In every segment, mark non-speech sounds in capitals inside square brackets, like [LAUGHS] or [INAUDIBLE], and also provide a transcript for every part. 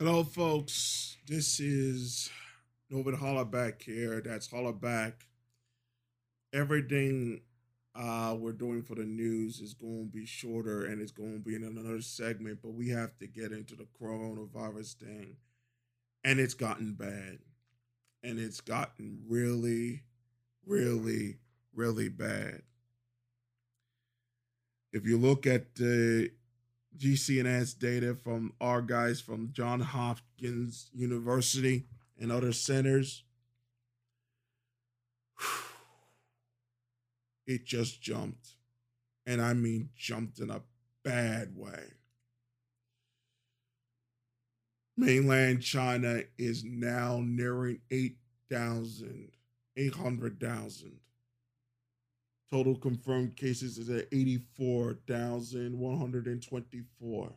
Hello, folks. This is Novin Hollaback here. That's Hollaback. Everything uh, we're doing for the news is going to be shorter and it's going to be in another segment, but we have to get into the coronavirus thing. And it's gotten bad. And it's gotten really, really, really bad. If you look at the GCNS data from our guys from John Hopkins University and other centers. [SIGHS] It just jumped. And I mean, jumped in a bad way. Mainland China is now nearing 8,000, 800,000. Total confirmed cases is at 84,124.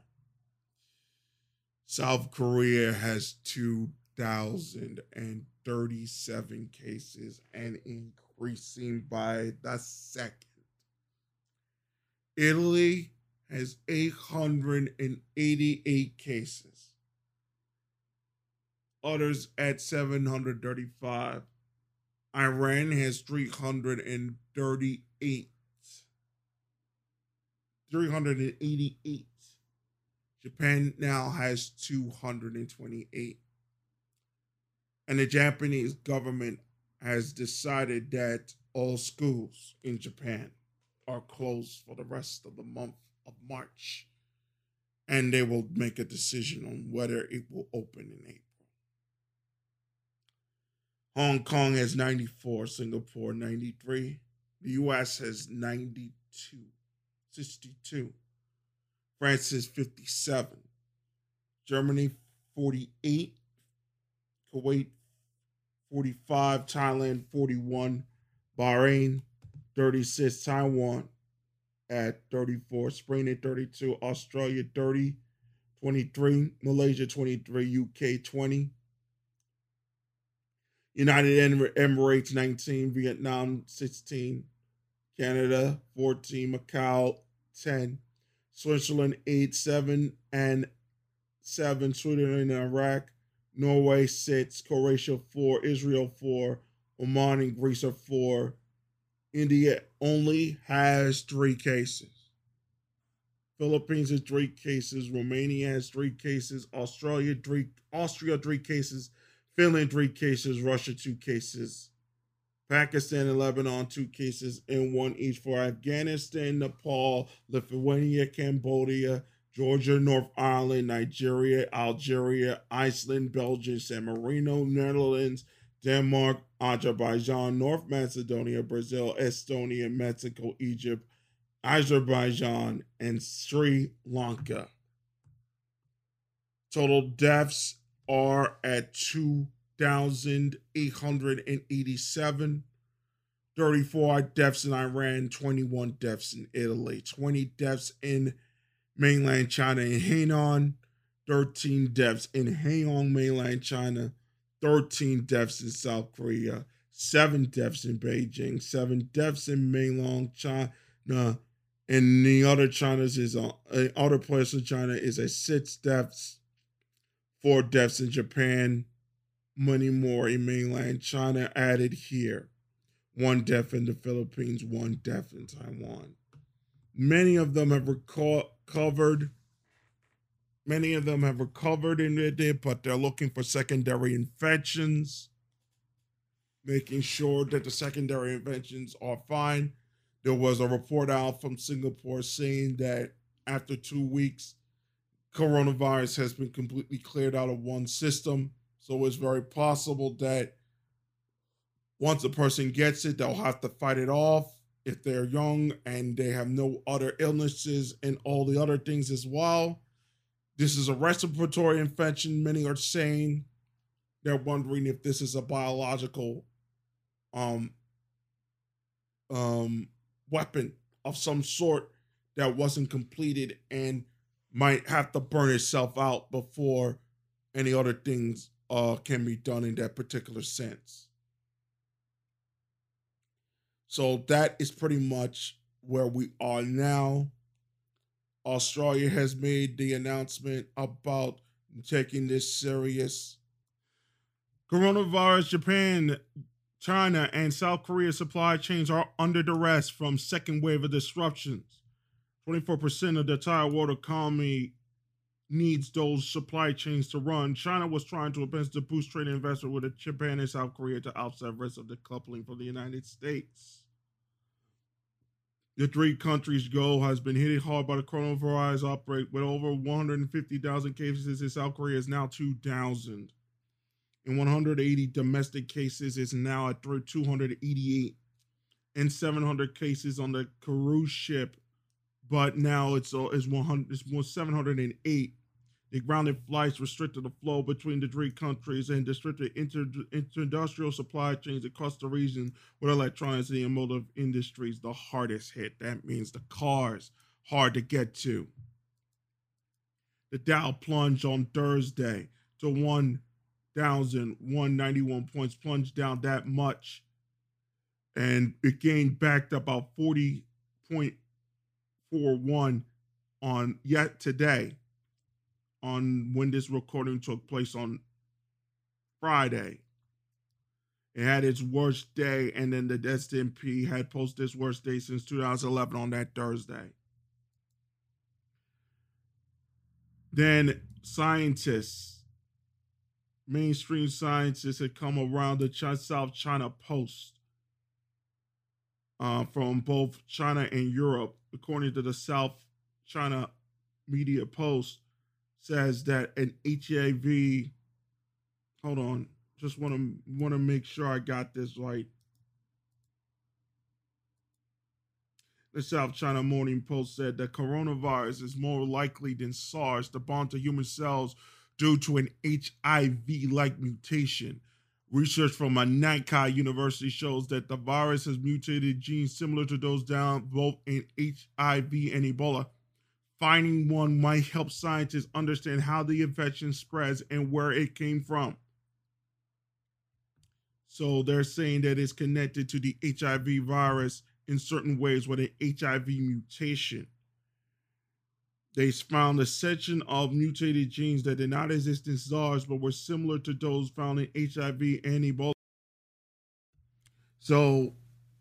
South Korea has 2,037 cases and increasing by the second. Italy has 888 cases. Others at 735. Iran has 338. 388. Japan now has 228. And the Japanese government has decided that all schools in Japan are closed for the rest of the month of March. And they will make a decision on whether it will open in April. Hong Kong has 94, Singapore 93. The US has 92, 62. France is 57. Germany 48. Kuwait 45. Thailand 41. Bahrain 36. Taiwan at 34. Spain at 32. Australia 30. 23. Malaysia 23. UK 20. United Emirates 19, Vietnam 16, Canada 14, Macau 10, Switzerland 8, 7, and 7, Sweden and Iraq, Norway 6, Croatia 4, Israel 4, Oman and Greece are 4. India only has three cases. Philippines has three cases. Romania has three cases. Australia three. Austria three cases. Finland, three cases, Russia, two cases, Pakistan and Lebanon, two cases, and one each for Afghanistan, Nepal, Lithuania, Cambodia, Georgia, North Ireland, Nigeria, Algeria, Iceland, Belgium, San Marino, Netherlands, Denmark, Azerbaijan, North Macedonia, Brazil, Estonia, Mexico, Egypt, Azerbaijan, and Sri Lanka. Total deaths are at 2,887. 34 deaths in Iran, 21 deaths in Italy, 20 deaths in mainland China in Hainan, 13 deaths in Haeong, mainland China, 13 deaths in South Korea, 7 deaths in Beijing, 7 deaths in mainland China, and the other China's is uh, other place in China is a 6 deaths four deaths in Japan, many more in mainland China added here. One death in the Philippines, one death in Taiwan. Many of them have recovered. Many of them have recovered in their day, but they're looking for secondary infections, making sure that the secondary infections are fine. There was a report out from Singapore saying that after two weeks, coronavirus has been completely cleared out of one system. So it's very possible that once a person gets it, they'll have to fight it off if they're young and they have no other illnesses and all the other things as well. This is a respiratory infection. Many are saying they're wondering if this is a biological um, um, weapon of some sort that wasn't completed and might have to burn itself out before any other things uh, can be done in that particular sense. So that is pretty much where we are now. Australia has made the announcement about taking this serious. Coronavirus, Japan, China, and South Korea supply chains are under duress from second wave of disruptions. 24% of the entire world economy needs those supply chains to run. China was trying to invest to boost trade investment with Japan and South Korea to offset risk of decoupling from the United States. The three countries' goal has been hit hard by the coronavirus outbreak, with over 150,000 cases in South Korea is now 2,000. And 180 domestic cases is now at 288. And 700 cases on the cruise ship, but now it's, uh, it's, 100, it's more 708 the grounded flights restricted the flow between the three countries and restricted inter, industrial supply chains across the region with electronics and automotive industries the hardest hit. That means the cars hard to get to. The Dow plunged on Thursday to 1,191 points, plunged down that much. And it gained back about 40.41 on yet today on when this recording took place on Friday. It had its worst day, and then the S&P had posted its worst day since 2011 on that Thursday. Then scientists, mainstream scientists, had come around the South China Post uh, from both China and Europe, according to the South China Media Post says that an HIV. Hold on, just want to want to make sure I got this right. The South China Morning Post said that coronavirus is more likely than SARS to bond to human cells due to an HIV-like mutation. Research from Nankai University shows that the virus has mutated genes similar to those down both in HIV and Ebola Finding one might help scientists understand how the infection spreads and where it came from. So they're saying that it's connected to the HIV virus in certain ways with an HIV mutation. They found a section of mutated genes that did not exist in SARS but were similar to those found in HIV and Ebola. So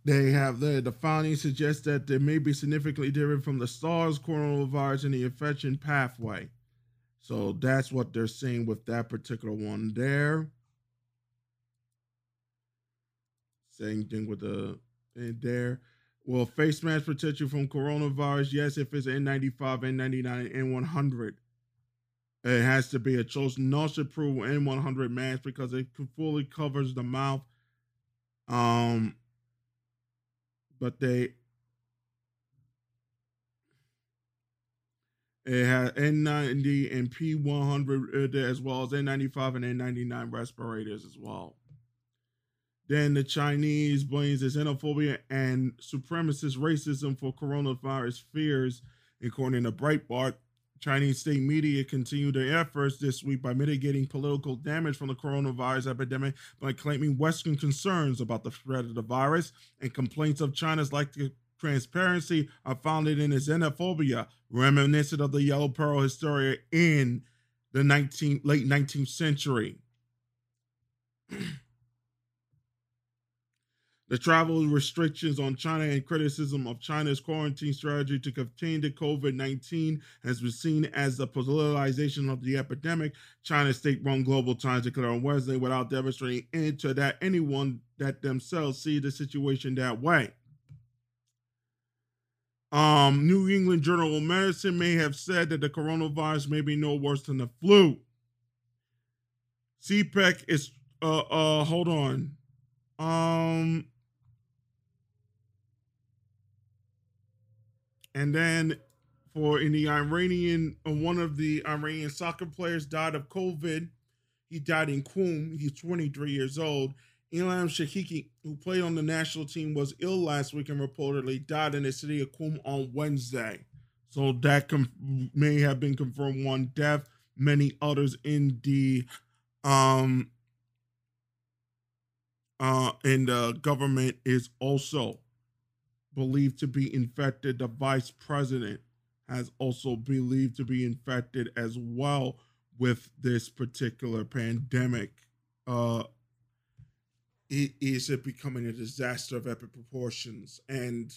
they have the, the findings suggest that they may be significantly different from the SARS coronavirus in the infection pathway. So that's what they're seeing with that particular one there. Same thing with the there. Well, face mask protect you from coronavirus? Yes, if it's N95, N99, N100. It has to be a chosen NIOSH approved N100 mask because it fully covers the mouth. Um, but they it has N90 and P100 uh, as well as N95 and N99 respirators as well. Then the Chinese blames its xenophobia and supremacist racism for coronavirus fears, according to Breitbart. Chinese state media continued their efforts this week by mitigating political damage from the coronavirus epidemic by claiming Western concerns about the spread of the virus and complaints of China's lack of transparency are founded in its xenophobia, reminiscent of the Yellow Peril hysteria in the 19, late 19th century. [CLEARS THROAT] The travel restrictions on China and criticism of China's quarantine strategy to contain the COVID 19 has been seen as the politicization of the epidemic. China's state run Global Times declared on Wednesday without demonstrating into that anyone that themselves see the situation that way. Um, New England Journal of Medicine may have said that the coronavirus may be no worse than the flu. CPEC is uh uh hold on. Um And then for in the Iranian, uh, one of the Iranian soccer players died of COVID. He died in Qum. He's 23 years old. Elham Sheikhi, who played on the national team, was ill last week and reportedly died in the city of Qum on Wednesday. So that com- may have been confirmed one death. Many others in the um uh in the government is also believed to be infected. The vice president has also believed to be infected as well with this particular pandemic. Uh, is it becoming a disaster of epic proportions? And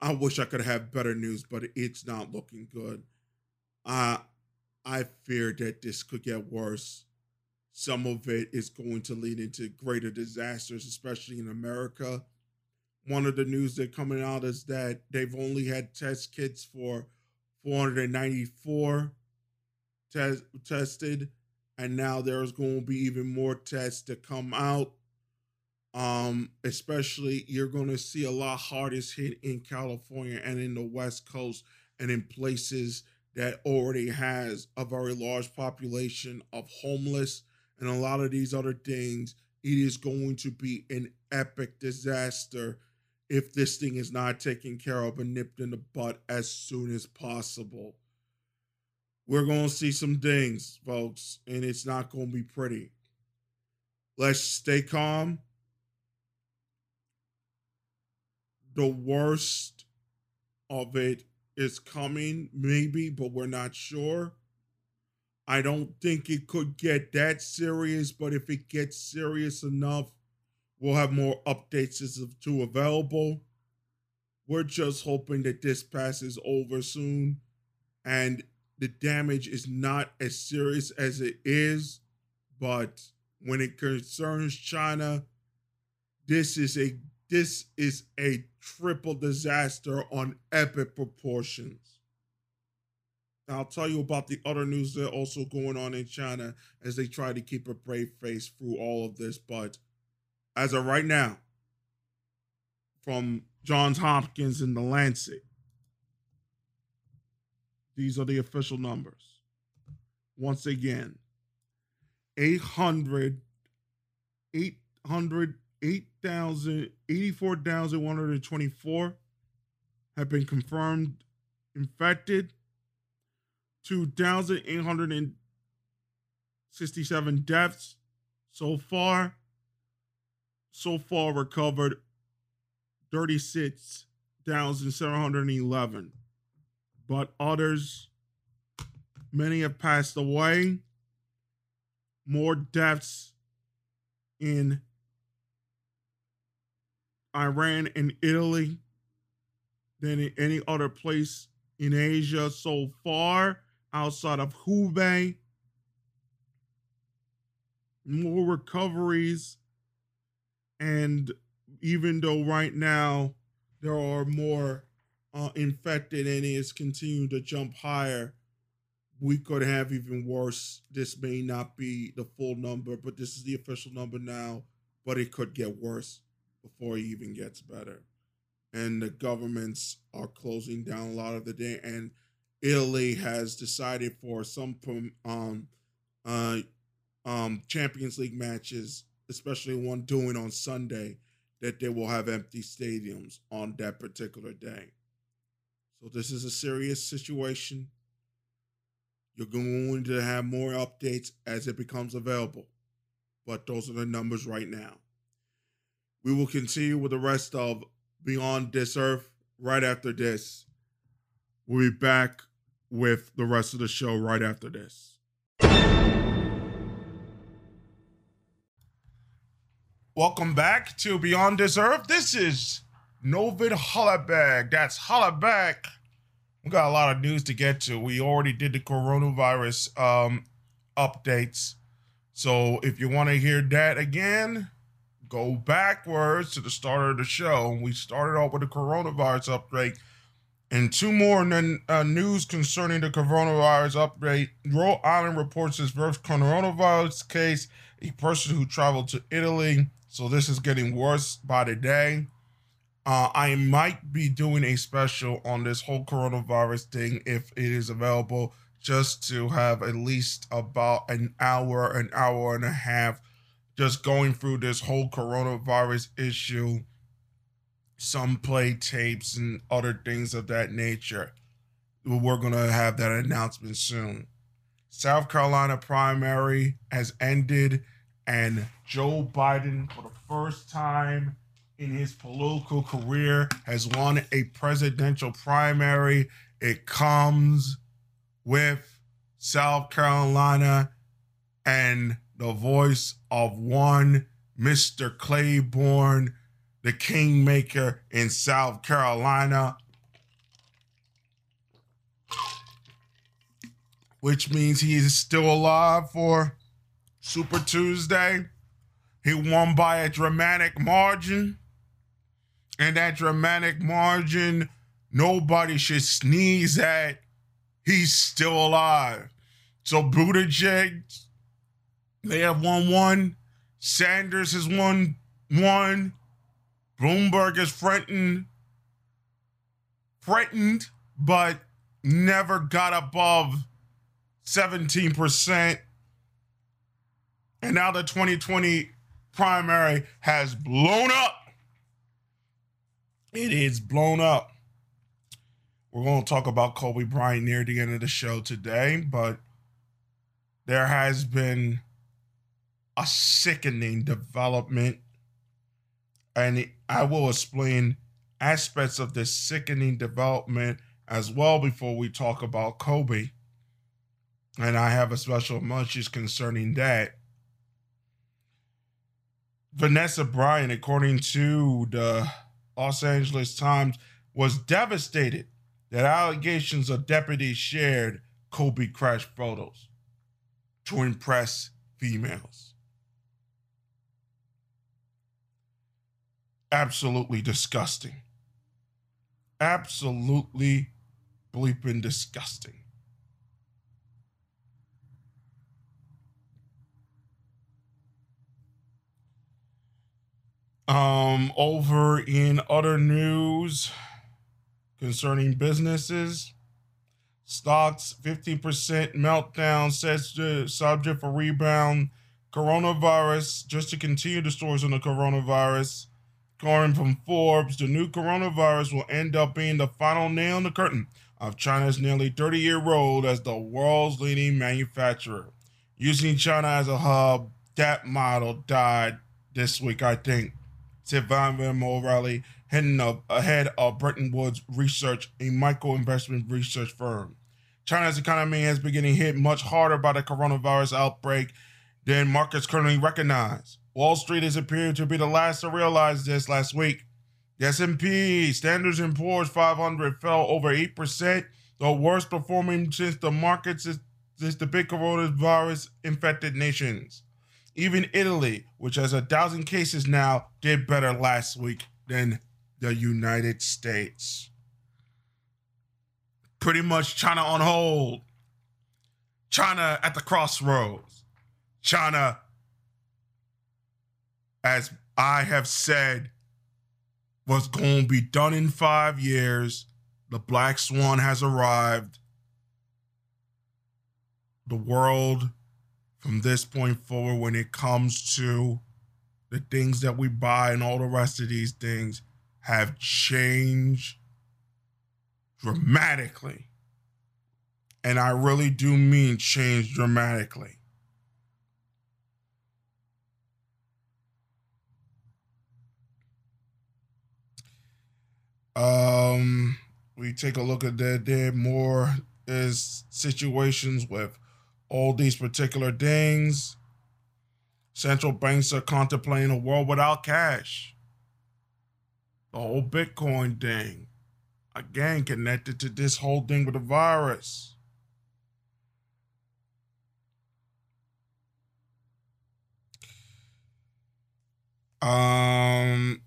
I wish I could have better news, but it's not looking good. i I fear that this could get worse. Some of it is going to lead into greater disasters, especially in America. One of the news that coming out is that they've only had test kits for 494 test, tested, and now there's going to be even more tests to come out. Um, especially you're going to see a lot hardest hit in California and in the West Coast and in places that already has a very large population of homeless and a lot of these other things. It is going to be an epic disaster if this thing is not taken care of and nipped in the butt as soon as possible. We're going to see some things, folks, and it's not going to be pretty. Let's stay calm. The worst of it is coming, maybe, but we're not sure. I don't think it could get that serious, but if it gets serious enough, we'll have more updates as of two available. We're just hoping that this passes over soon and the damage is not as serious as it is, but when it concerns China, this is a this is a triple disaster on epic proportions. I'll tell you about the other news that also going on in China as they try to keep a brave face through all of this. But as of right now, from Johns Hopkins and the Lancet, these are the official numbers. Once again, 800, 800, 8,000, 84,124 have been confirmed infected. 2,867 deaths so far. So far recovered 36,711 but others, many have passed away. More deaths in Iran and Italy than in any other place in Asia so far outside of Hubei. More recoveries. And even though right now there are more uh, infected and it's continuing to jump higher, we could have even worse. This may not be the full number, but this is the official number now. But it could get worse before it even gets better. And the governments are closing down a lot of the day. And Italy has decided for some um, uh, um, Champions League matches, especially one doing on Sunday, that they will have empty stadiums on that particular day. So this is a serious situation. You're going to have more updates as it becomes available. But those are the numbers right now. We will continue with the rest of Beyond This Earth right after this. We'll be back with the rest of the show right after this. Welcome back to Beyond Earth. This is Novid Hollabag. That's Hollabag. We got a lot of news to get to. We already did the coronavirus um, updates. So if you want to hear that again, go backwards to the start of the show. We started off with the coronavirus update. And two more uh, news concerning the coronavirus update. Rhode Island reports its first coronavirus case, a person who traveled to Italy. So this is getting worse by the day. Uh, I might be doing a special on this whole coronavirus thing if it is available, just to have at least about an hour, an hour and a half, just going through this whole coronavirus issue, some play tapes and other things of that nature. We're going to have that announcement soon. South Carolina primary has ended, and Joe Biden, for the first time in his political career has won a presidential primary. It comes with South Carolina, and the voice of one Mr. Clyburn, the Kingmaker in South Carolina. Which means he is still alive for Super Tuesday. He won by a dramatic margin. And that dramatic margin, nobody should sneeze at. He's still alive. So Buttigieg, they have won one. Sanders has won one. Bloomberg is threatened, threatened, but never got above 17%. And now the 2020 primary has blown up. It is blown up. We're going to talk about Kobe Bryant near the end of the show today, but there has been a sickening development, and I will explain aspects of this sickening development as well before we talk about Kobe. And I have a special munchies concerning that. Vanessa Bryant, according to the Los Angeles Times, was devastated that allegations of deputies shared Kobe crash photos to impress females. Absolutely disgusting. Absolutely bleeping disgusting. Um, over in other news concerning businesses, stocks 15% meltdown sets the subject for rebound. Coronavirus, just to continue the stories on the coronavirus, according from Forbes, the new coronavirus will end up being the final nail in the curtain of China's nearly 30 year road as the world's leading manufacturer. Using China as a hub, that model died this week, I think said Von Van O'Reilly, heading up ahead of Bretton Woods Research, a micro investment research firm. China's economy has been getting hit much harder by the coronavirus outbreak than markets currently recognize. Wall Street has appeared to be the last to realize this last week. The S&P Standards & Poor's 500 fell over 8%, the worst performing since the markets since the big coronavirus infected nations. Even Italy, which has a thousand cases now, did better last week than the United States. Pretty much China on hold. China at the crossroads. China, as I have said, was going to be done in five years. The black swan has arrived. The world from this point forward when it comes to the things that we buy and all the rest of these things have changed dramatically. And I really do mean change dramatically. Um, we take a look at that. There more is situations with all these particular things. Central banks are contemplating a world without cash. The whole Bitcoin thing, again, connected to this whole thing with the virus. Um,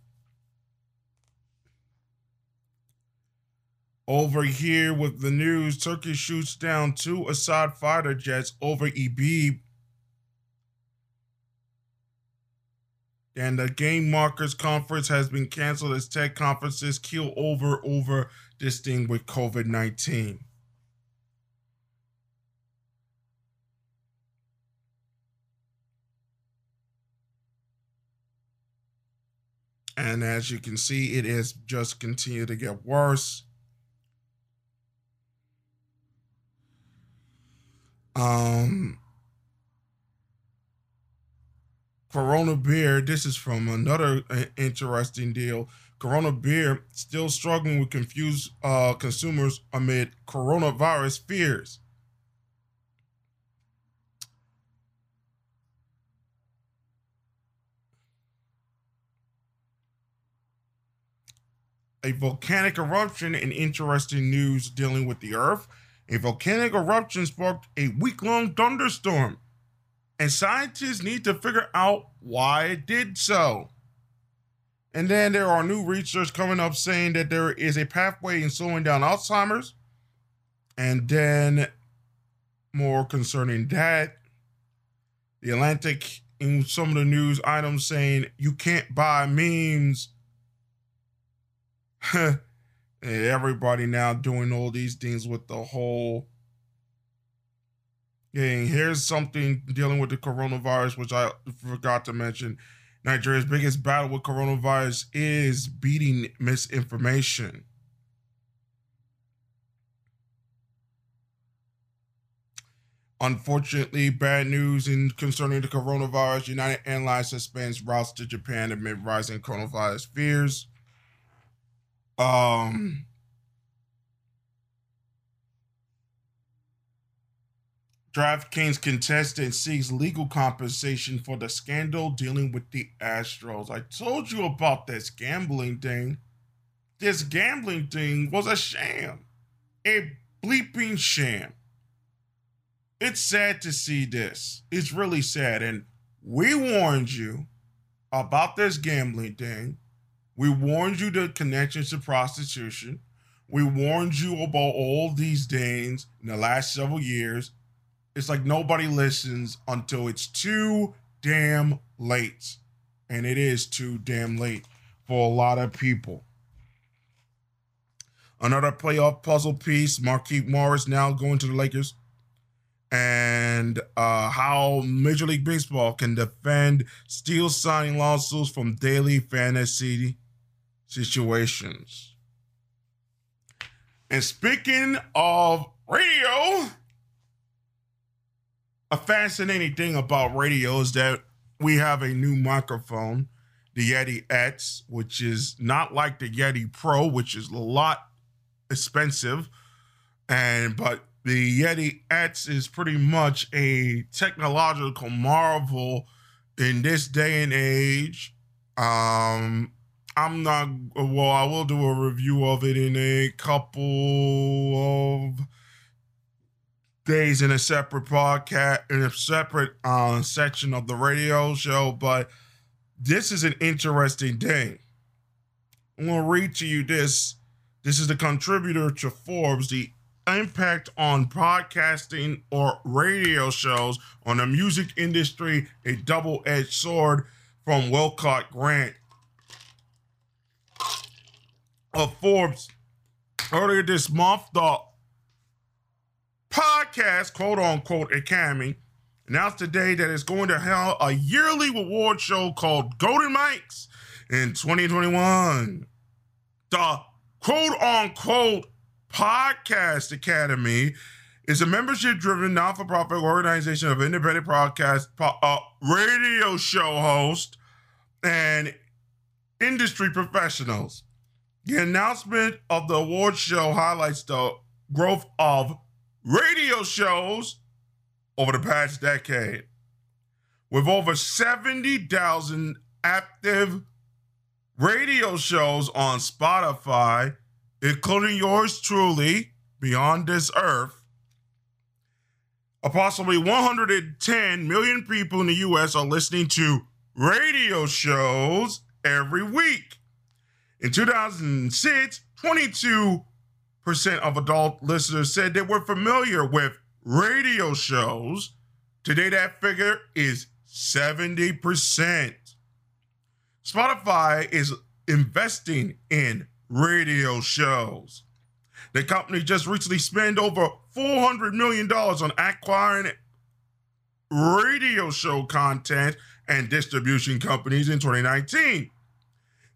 Over here with the news, Turkey shoots down two Assad fighter jets over Idlib. And the Game Markers Conference has been canceled as tech conferences keel over over this thing with COVID 19. And as you can see, it has just continued to get worse. Um, Corona Beer, this is from another uh, interesting deal. Corona Beer still struggling with confused uh, consumers amid coronavirus fears. a volcanic eruption and interesting news dealing with the Earth. A volcanic eruption sparked a week long thunderstorm, and scientists need to figure out why it did so. And then there are new research coming up saying that there is a pathway in slowing down Alzheimer's. And then more concerning that, the Atlantic in some of the news items saying you can't buy memes. [LAUGHS] Everybody now doing all these things with the whole. Yeah, here's something dealing with the coronavirus, which I forgot to mention. Nigeria's biggest battle with coronavirus is beating misinformation. Unfortunately, bad news in concerning the coronavirus. United Airlines suspends routes to Japan amid rising coronavirus fears. Um, DraftKings contestant seeks legal compensation for the scandal dealing with the Astros. I told you about this gambling thing. This gambling thing was a sham, a bleeping sham it's sad to see this. It's really sad. And we warned you about this gambling thing. We warned you the connections to prostitution. We warned you about all these things in the last several years. It's like nobody listens until it's too damn late. And it is too damn late for a lot of people. Another playoff puzzle piece Markieff Morris now going to the Lakers and uh, how Major League Baseball can defend steal signing lawsuits from daily fantasy situations. And speaking of radio, a fascinating thing about radio is that we have a new microphone, the Yeti X, which is not like the Yeti Pro, which is a lot expensive, and but the Yeti X is pretty much a technological marvel in this day and age. Um, I'm not, well, I will do a review of it in a couple of days in a separate podcast, in a separate uh, section of the radio show, but this is an interesting thing. I'm to read to you this. This is the contributor to Forbes, the impact on podcasting or radio shows on the music industry, a double edged sword from Wilcott Grant of Forbes. Earlier this month, the podcast, quote unquote, Academy, announced today that it's going to have a yearly award show called Golden Mics in 2021. The quote unquote Podcast Academy is a membership driven, non for profit organization of independent podcast, uh, radio show hosts, and industry professionals. The announcement of the award show highlights the growth of radio shows over the past decade. With over 70,000 active radio shows on Spotify including yours truly, beyond this earth, approximately 110 million people in the US are listening to radio shows every week. In 2006, 22% of adult listeners said they were familiar with radio shows. Today, that figure is 70%. Spotify is investing in radio shows. The company just recently spent over $400 million on acquiring radio show content and distribution companies in 2019.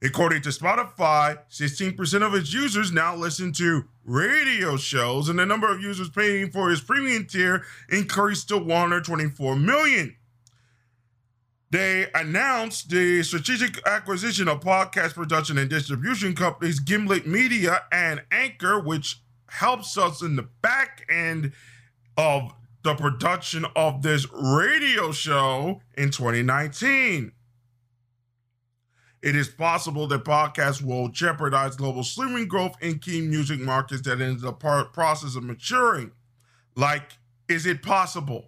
According to Spotify, 16% of its users now listen to radio shows, and the number of users paying for its premium tier increased to 124 million. They announced the strategic acquisition of podcast production and distribution companies Gimlet Media and Anchor, which helps us in the back end of the production of this radio show in 2019. It is possible that podcasts will jeopardize global streaming growth in key music markets that are in the process of maturing. Like, is it possible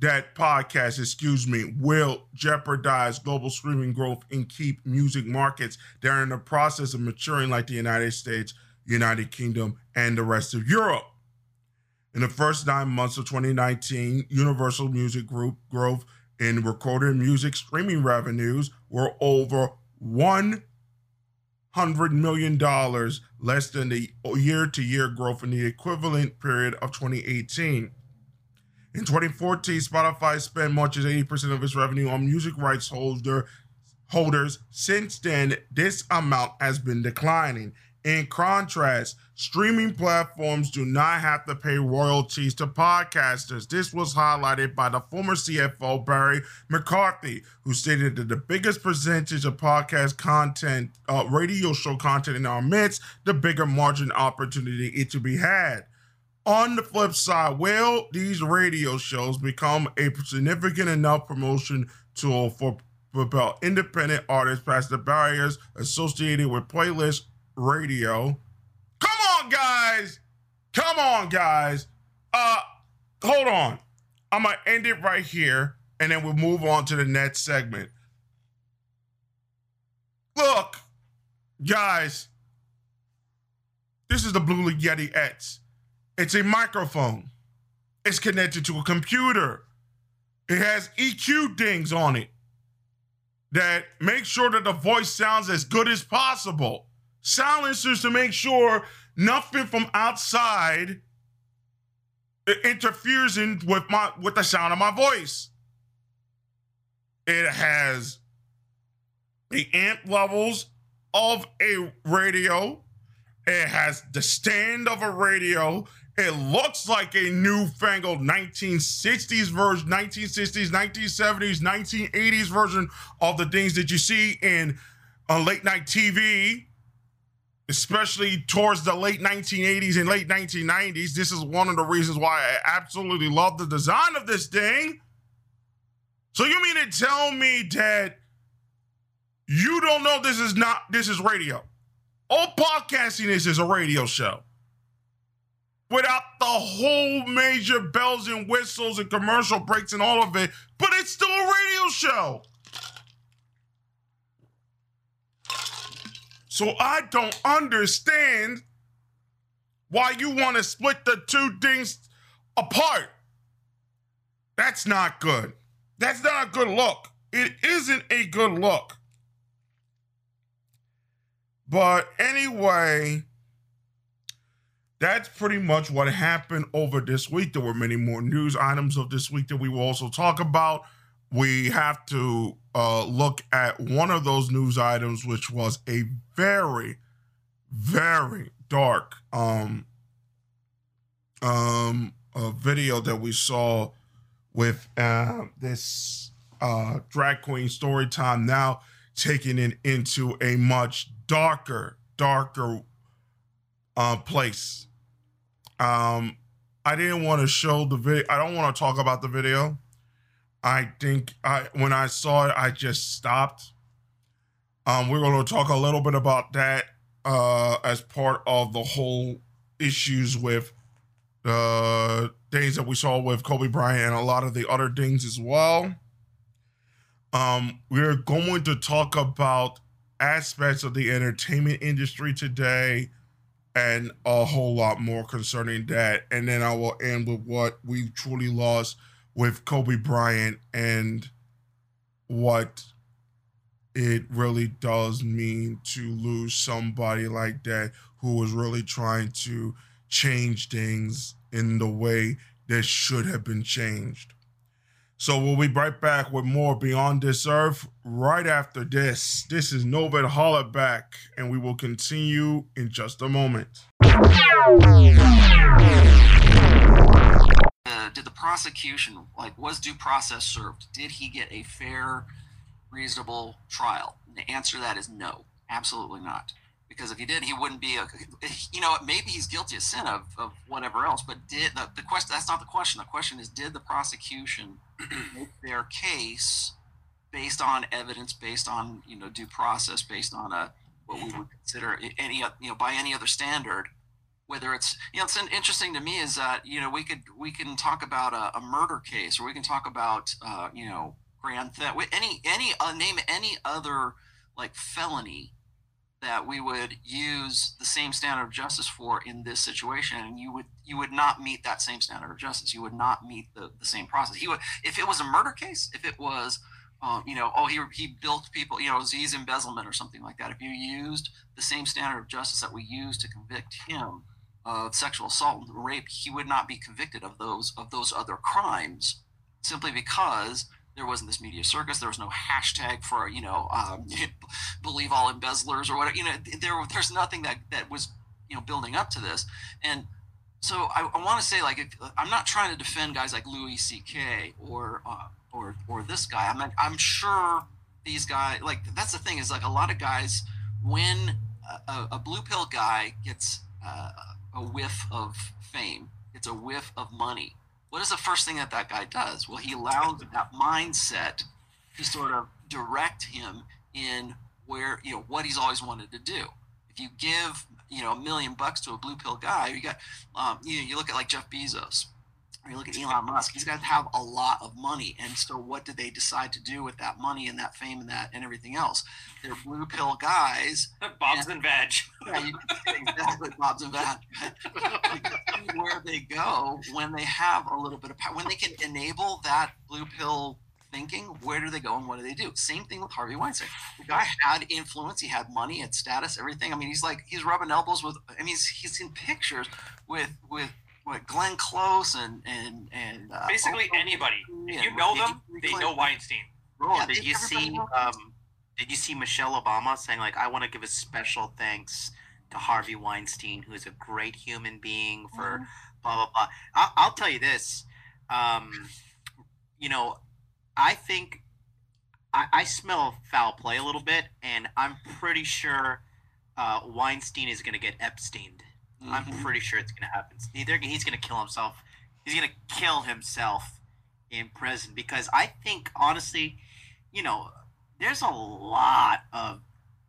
that podcasts, excuse me, will jeopardize global streaming growth in key music markets that are in the process of maturing, like the United States, United Kingdom, and the rest of Europe? In the first nine months of 2019, Universal Music Group growth in recorded music streaming revenues were over $100 million less than the year to year growth in the equivalent period of 2018. In 2014, Spotify spent much as 80% of its revenue on music rights holder, holders. Since then, this amount has been declining. In contrast, streaming platforms do not have to pay royalties to podcasters. This was highlighted by the former CFO Barry McCarthy, who stated that the biggest percentage of podcast content, uh, radio show content in our midst, the bigger margin opportunity it to be had. On the flip side, will these radio shows become a significant enough promotion tool for propel independent artists past the barriers associated with playlist radio. Come on, guys. Come on, guys. Uh, hold on. I'm gonna end it right here, and then we'll move on to the next segment. Look, guys, this is the Blue Yeti X. It's a microphone. It's connected to a computer. It has EQ dings on it that make sure that the voice sounds as good as possible silencers to make sure nothing from outside interferes in with my with the sound of my voice. It has the amp levels of a radio. It has the stand of a radio. It looks like a newfangled 1960s version, 1960s, 1970s, 1980s version of the things that you see in a late night TV especially towards the late 1980s and late 1990s. This is one of the reasons why I absolutely love the design of this thing. So you mean to tell me that you don't know this is not this is radio? All podcasting is is a radio show. Without the whole major bells and whistles and commercial breaks and all of it, but it's still a radio show. So I don't understand why you want to split the two things apart. That's not good. That's not a good look. It isn't a good look. But anyway, that's pretty much what happened over this week. There were many more news items of this week that we will also talk about we have to uh, look at one of those news items, which was a very, very dark um, um, a video that we saw with uh, this uh, drag queen story time now taking it into a much darker, darker uh, place. Um, I didn't want to show the video. I don't want to talk about the video I think I when I saw it, I just stopped. Um, we're going to talk a little bit about that uh, as part of the whole issues with the things that we saw with Kobe Bryant and a lot of the other things as well. Um, we're going to talk about aspects of the entertainment industry today and a whole lot more concerning that. And then I will end with what we've truly lost with Kobe Bryant and what it really does mean to lose somebody like that who was really trying to change things in the way that should have been changed. So we'll be right back with more Beyond This Earth right after this. This is Nova Hollaback, and we will continue in just a moment Uh, did the prosecution like was due process served? Did he get a fair, reasonable trial? And the answer to that is no, absolutely not. Because if he did, he wouldn't be a. [LAUGHS] You know, maybe he's guilty of sin of, of whatever else. But did the, the question? That's not the question. The question is, did the prosecution [CLEARS THROAT] make their case based on evidence, based on you know due process, based on a what we would consider any you know by any other standard. Whether it's you know it's interesting to me is that you know we could we can talk about a, a murder case or we can talk about uh, you know grand theft any any uh, name any other like felony that we would use the same standard of justice for in this situation and you would you would not meet that same standard of justice. You would not meet the, the same process. He would if it was a murder case if it was um, you know oh he, he built people you know Z's embezzlement or something like that. If you used the same standard of justice that we use to convict him of sexual assault and rape he would not be convicted of those of those other crimes simply because there wasn't this media circus. There was no hashtag for you know um, [LAUGHS] believe all embezzlers or whatever. You know, there there's nothing that that was you know building up to this. And so I, I want to say like if, I'm not trying to defend guys like Louis C.K. or uh, or or this guy. I'm I'm sure these guys like that's the thing is like a lot of guys when a, a blue pill guy gets uh, a whiff of fame, it's a whiff of money what is the first thing that that guy does? Well, he allows that mindset to sort of direct him in where you know what he's always wanted to do. If you give you know a million bucks to a blue pill guy, you got um, you know you look at like Jeff Bezos you look at Elon Musk, these guys have a lot of money. And so what did they decide to do with that money and that fame and that and everything else? They're blue pill guys. [LAUGHS] Bob's and, and veg. Yeah, you exactly Bob's and veg. [LAUGHS] where they go when they have a little bit of power, when they can enable that blue pill thinking, where do they go and what do they do? Same thing with Harvey Weinstein. The guy had influence, he had money, had status, everything. I mean, he's like he's rubbing elbows with. I mean, he's, he's in pictures with with what Glenn Close and and and uh, basically anybody. If you know them, they know Weinstein. yeah, did you see? Um, did you see Michelle Obama saying like, "I want to give a special thanks to Harvey Weinstein, who is a great human being for mm-hmm. blah blah blah." I'll, I'll tell you this. Um, you know, I think I, I, smell foul play a little bit, and I'm pretty sure uh, Weinstein is going to get Epsteined. Mm-hmm. I'm pretty sure it's gonna happen. Either he's gonna kill himself. He's gonna kill himself in prison because I think honestly, you know, there's a lot of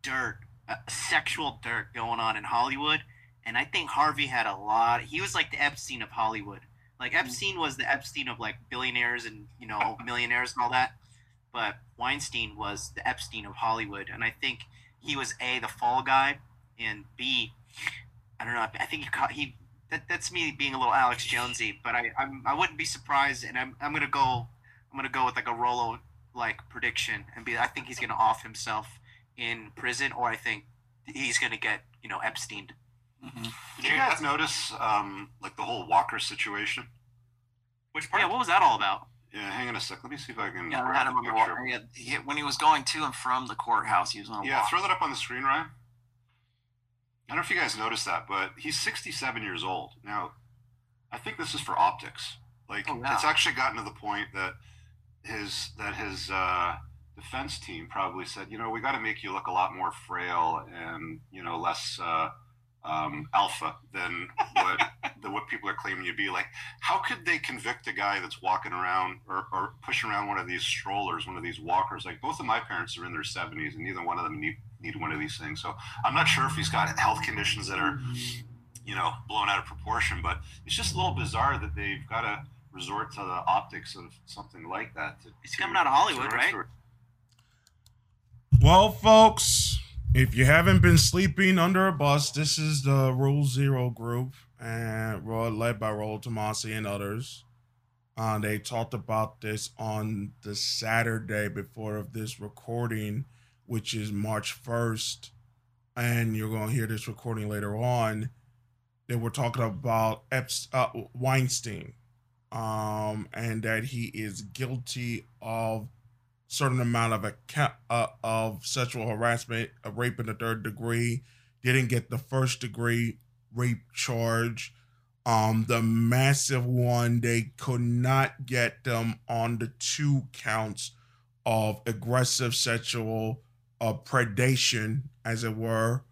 dirt, uh, sexual dirt going on in Hollywood, and I think Harvey had a lot. He was like the Epstein of Hollywood. Like mm-hmm. Epstein was the Epstein of like billionaires and you know [LAUGHS] millionaires and all that, but Weinstein was the Epstein of Hollywood, and I think he was a the fall guy, and b I don't know. I think he caught he. That, that's me being a little Alex Jonesy, but I I'm, I wouldn't be surprised, and I'm I'm gonna go I'm gonna go with like a Rollo like prediction and be I think he's gonna off himself in prison, or I think he's gonna get you know Epstein. Mm-hmm. Did you guys notice um, like the whole Walker situation? Which part? Yeah, what was that all about? Yeah, hang on a sec. Let me see if I can. Yeah, I had him on the Walker. He had, he, when he was going to and from the courthouse, he was on. yeah, walk. throw that up on the screen, Ryan. I don't know if you guys noticed that, but he's 67 years old. Now, I think this is for optics. Like, oh, it's actually gotten to the point that his that his uh, defense team probably said, you know, we got to make you look a lot more frail and you know less uh, um, alpha than what [LAUGHS] than what people are claiming you be. Like, how could they convict a guy that's walking around or, or pushing around one of these strollers, one of these walkers? Like, both of my parents are in their 70s, and neither one of them need need one of these things. So I'm not sure if he's got health conditions that are, you know, blown out of proportion, but it's just a little bizarre that they've got to resort to the optics of something like that. To, he's coming out of Hollywood, right? Well, folks, if you haven't been sleeping under a bus, this is the Rule Zero group, and led by Rollo Tomassi and others. Uh, they talked about this on the Saturday before of this recording which is March 1st, and you're going to hear this recording later on, they were talking about Epst- uh, Weinstein, um, and that he is guilty of certain amount of account uh, of sexual harassment, rape in the third degree. Didn't get the first degree rape charge. Um, the massive one, they could not get them on the two counts of aggressive sexual a predation, as it were.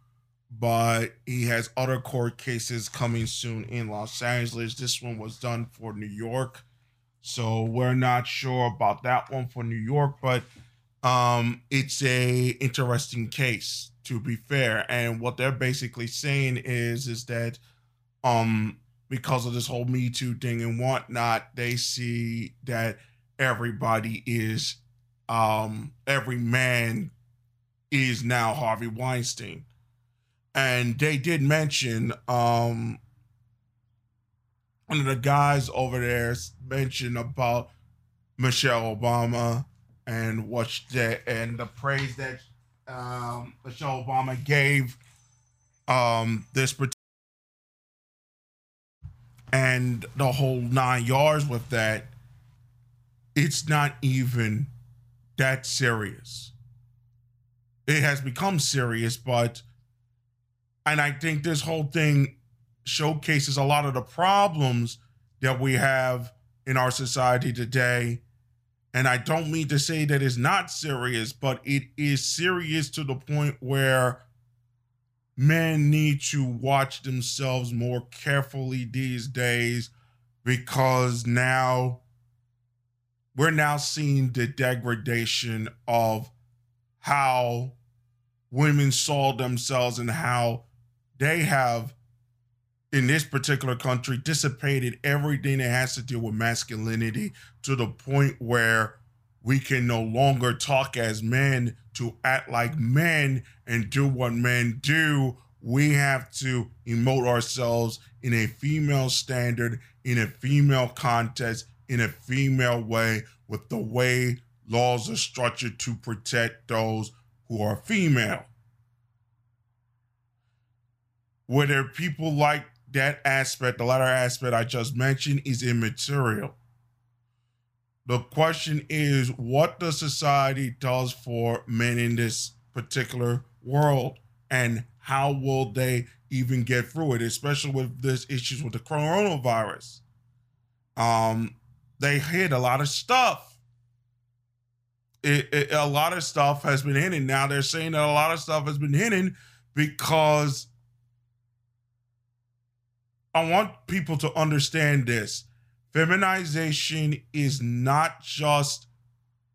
But he has other court cases coming soon in Los Angeles. This one was done for New York. So we're not sure about that one for New York, but um, it's a interesting case to be fair. And what they're basically saying is is that um because of this whole Me Too thing and whatnot, they see that everybody is um every man is now Harvey Weinstein. And they did mention um one of the guys over there mentioned about Michelle Obama and what she, and the praise that um, Michelle Obama gave um, this and the whole nine yards with that. It's not even that serious. It has become serious, but and I think this whole thing showcases a lot of the problems that we have in our society today. And I don't mean to say that it's not serious, but it is serious to the point where men need to watch themselves more carefully these days because now we're now seeing the degradation of how women saw themselves and how they have in this particular country dissipated everything that has to do with masculinity to the point where we can no longer talk as men to act like men and do what men do. We have to emote ourselves in a female standard, in a female context, in a female way, with the way laws are structured to protect those who are female. Whether people like that aspect, the latter aspect I just mentioned, is immaterial. The question is, what the society does for men in this particular world, and how will they even get through it, especially with this issues with the coronavirus. Um, they hid a lot of stuff. It, it, a lot of stuff has been hidden. Now they're saying that a lot of stuff has been hidden because I want people to understand this. Feminization is not just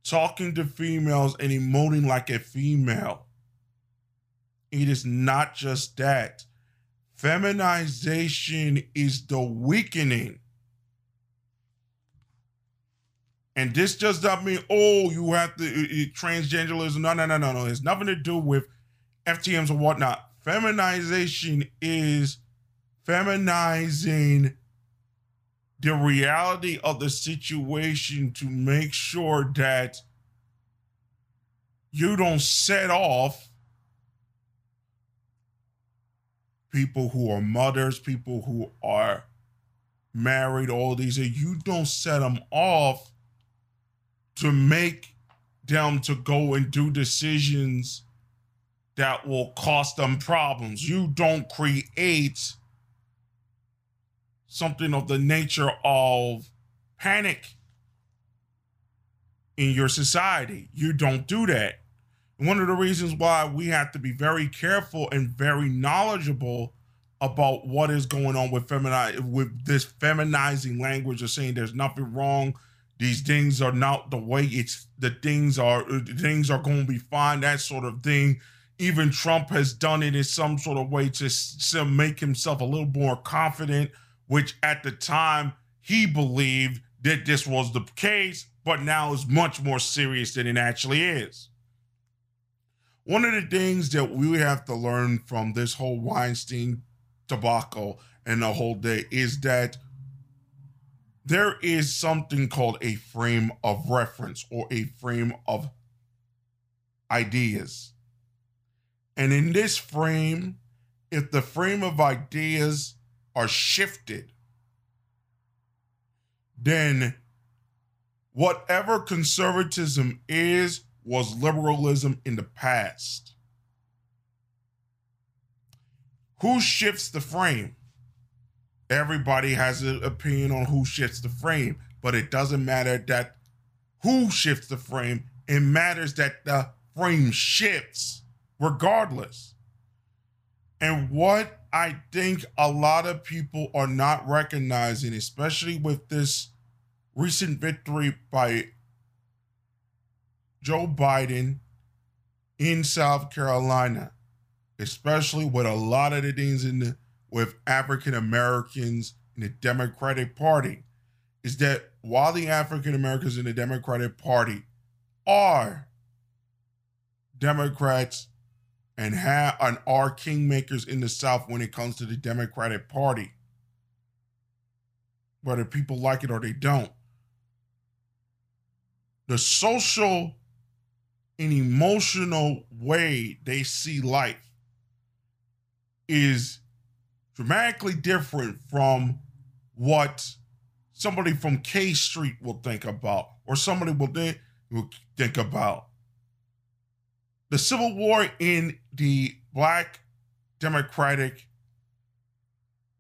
talking to females and emoting like a female. It is not just that. Feminization is the weakening. And this does not mean, oh, you have to transgenderism. No, no, no, no, no. It's nothing to do with FTMs or whatnot. Feminization is feminizing the reality of the situation to make sure that you don't set off people who are mothers, people who are married, all these, and you don't set them off to make them to go and do decisions that will cost them problems. You don't create something of the nature of panic in your society. You don't do that. And one of the reasons why we have to be very careful and very knowledgeable about what is going on with femini- with this feminizing language of saying there's nothing wrong. These things are not the way it's the things are things are going to be fine, that sort of thing. Even Trump has done it in some sort of way to, to make himself a little more confident which at the time he believed that this was the case, but now is much more serious than it actually is. One of the things that we have to learn from this whole Weinstein debacle and the whole day is that there is something called a frame of reference or a frame of ideas. And in this frame, if the frame of ideas are shifted, then whatever conservatism is was liberalism in the past. Who shifts the frame? Everybody has an opinion on who shifts the frame, but it doesn't matter that who shifts the frame. It matters that the frame shifts regardless. And what I think a lot of people are not recognizing, especially with this recent victory by Joe Biden in South Carolina, especially with a lot of the things in the with African Americans in the Democratic Party, is that while the African Americans in the Democratic Party are Democrats and have and are kingmakers in the South when it comes to the Democratic Party, whether people like it or they don't. The social and emotional way they see life is dramatically different from what somebody from K Street will think about, or somebody will think, will think about. The Civil War in the Black Democratic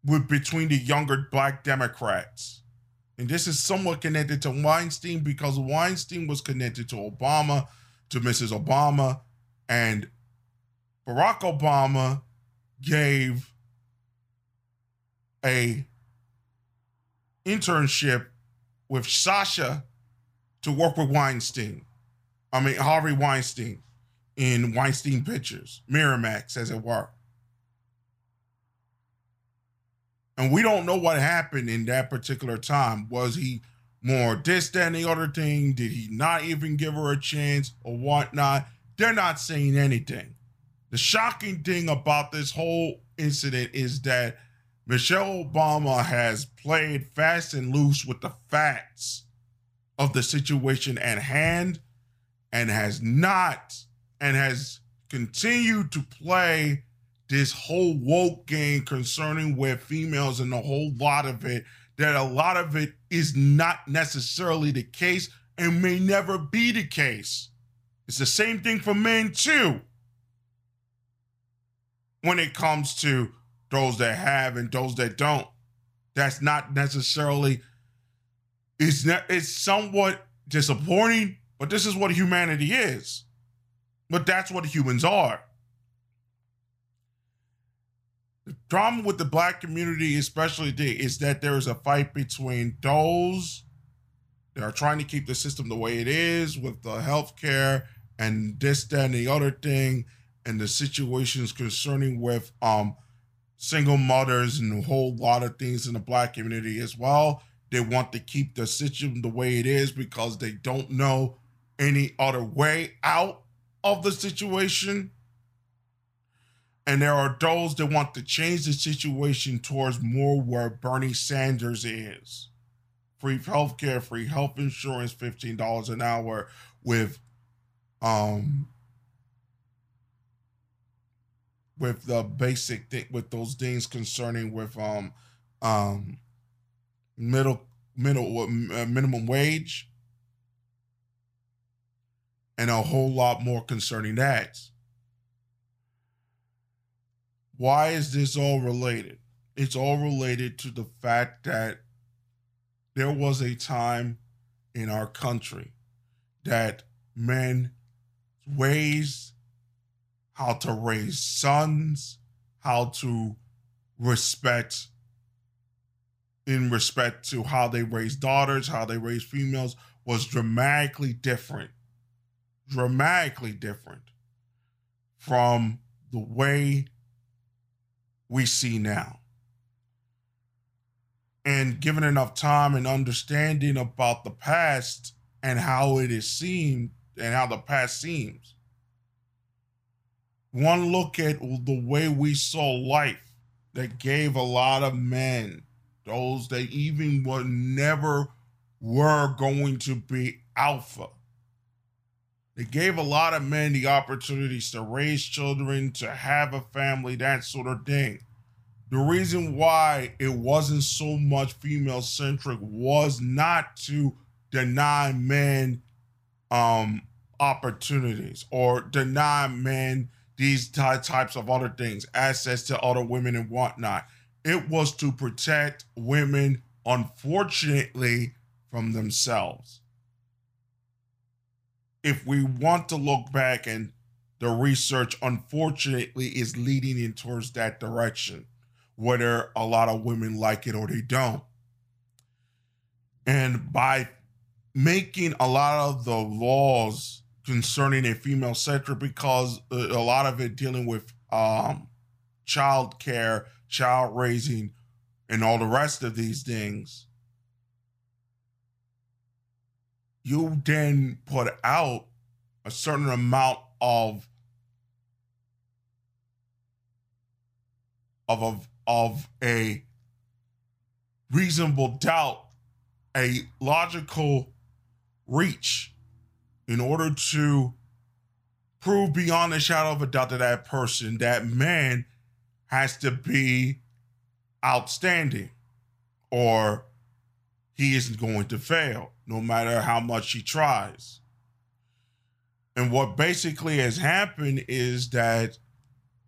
with between the younger Black Democrats. And this is somewhat connected to Weinstein because Weinstein was connected to Obama, to Mrs. Obama, and Barack Obama gave a internship with Sasha to work with Weinstein. I mean Harvey Weinstein in Weinstein Pictures, Miramax, as it were. And we don't know what happened in that particular time. Was he more this, than the other thing? Did he not even give her a chance or whatnot? They're not saying anything. The shocking thing about this whole incident is that Michelle Obama has played fast and loose with the facts of the situation at hand and has not and has continued to play this whole woke game concerning where females and a whole lot of it that a lot of it is not necessarily the case and may never be the case. It's the same thing for men too. When it comes to those that have and those that don't. That's not necessarily it's not it's somewhat disappointing, but this is what humanity is. But that's what humans are. The problem with the black community, especially is that there is a fight between those that are trying to keep the system the way it is with the healthcare and this, that, and the other thing, and the situations concerning with um single mothers and a whole lot of things in the black community as well. They want to keep the system the way it is because they don't know any other way out of the situation. And there are those that want to change the situation towards more where Bernie Sanders is. Free healthcare, free health insurance, $15 an hour with um with the basic thing with those things concerning with um um middle middle uh, minimum wage and a whole lot more concerning that why is this all related it's all related to the fact that there was a time in our country that men ways how to raise sons, how to respect in respect to how they raise daughters, how they raise females was dramatically different. Dramatically different from the way we see now. And given enough time and understanding about the past and how it is seen and how the past seems, one look at the way we saw life that gave a lot of men, those that even were never were going to be alpha. They gave a lot of men the opportunities to raise children, to have a family, that sort of thing. The reason why it wasn't so much female centric was not to deny men um, opportunities or deny men these ty- types of other things, access to other women and whatnot. It was to protect women, unfortunately, from themselves. If we want to look back and the research, unfortunately, is leading in towards that direction, whether a lot of women like it or they don't. And by making a lot of the laws concerning a female centric because a, a lot of it dealing with um, child care, child raising, and all the rest of these things. You then put out a certain amount of of of, of a reasonable doubt, a logical reach in order to prove beyond a shadow of a doubt to that person that man has to be outstanding or he isn't going to fail no matter how much he tries. And what basically has happened is that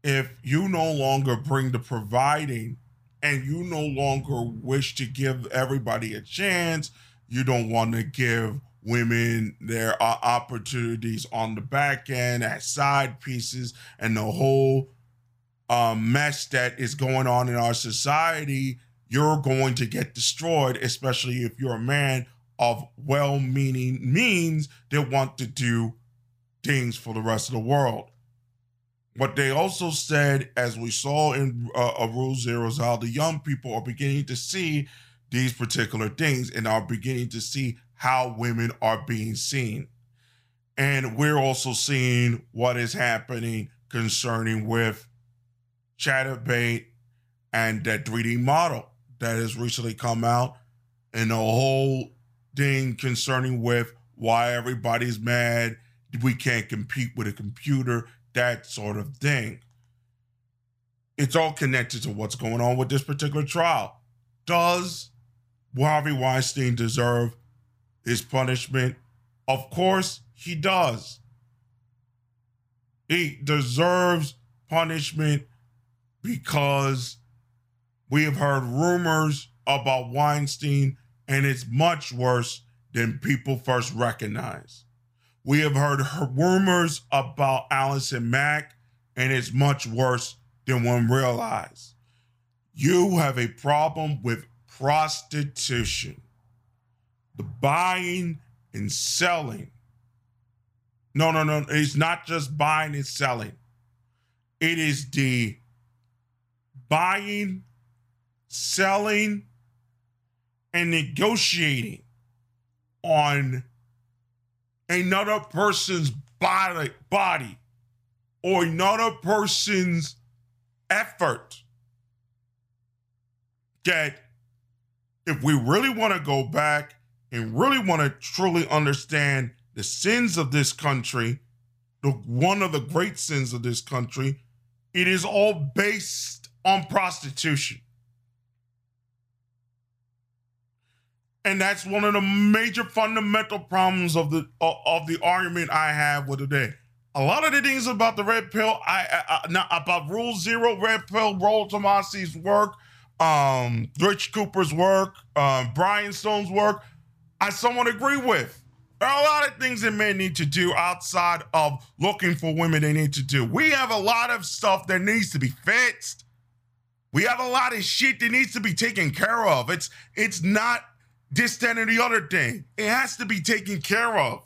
if you no longer bring the providing and you no longer wish to give everybody a chance, you don't want to give women their uh, opportunities on the back end as side pieces and the whole um, mess that is going on in our society, you're going to get destroyed, especially if you're a man of well meaning means that want to do things for the rest of the world. But they also said, as we saw in uh, Rule Zero, how the young people are beginning to see these particular things and are beginning to see how women are being seen. And we're also seeing what is happening concerning with Chaturbate and that 3D model that has recently come out and the whole thing concerning with why everybody's mad we can't compete with a computer that sort of thing. It's all connected to what's going on with this particular trial. Does harvey weinstein deserve his punishment? Of course he does. He deserves punishment because we have heard rumors about Weinstein, and it's much worse than people first recognize. We have heard rumors about Allison Mack, and it's much worse than one realized. You have a problem with prostitution, the buying and selling. No, no, no. It's not just buying and selling. It is the buying, selling, and negotiating on another person's body, body or another person's effort that if we really want to go back and really want to truly understand the sins of this country, the one of the great sins of this country, it is all based on prostitution. And that's one of the major fundamental problems of the of the argument I have with today. A lot of the things about the red pill, I, I, not about Rule Zero, red pill, Rollo Tomassi's work, um, Rich Cooper's work, um, Brian Stone's work, I somewhat agree with. There are a lot of things that men need to do outside of looking for women they need to do. We have a lot of stuff that needs to be fixed. We have a lot of shit that needs to be taken care of. It's it's not this, that, and the other thing. It has to be taken care of.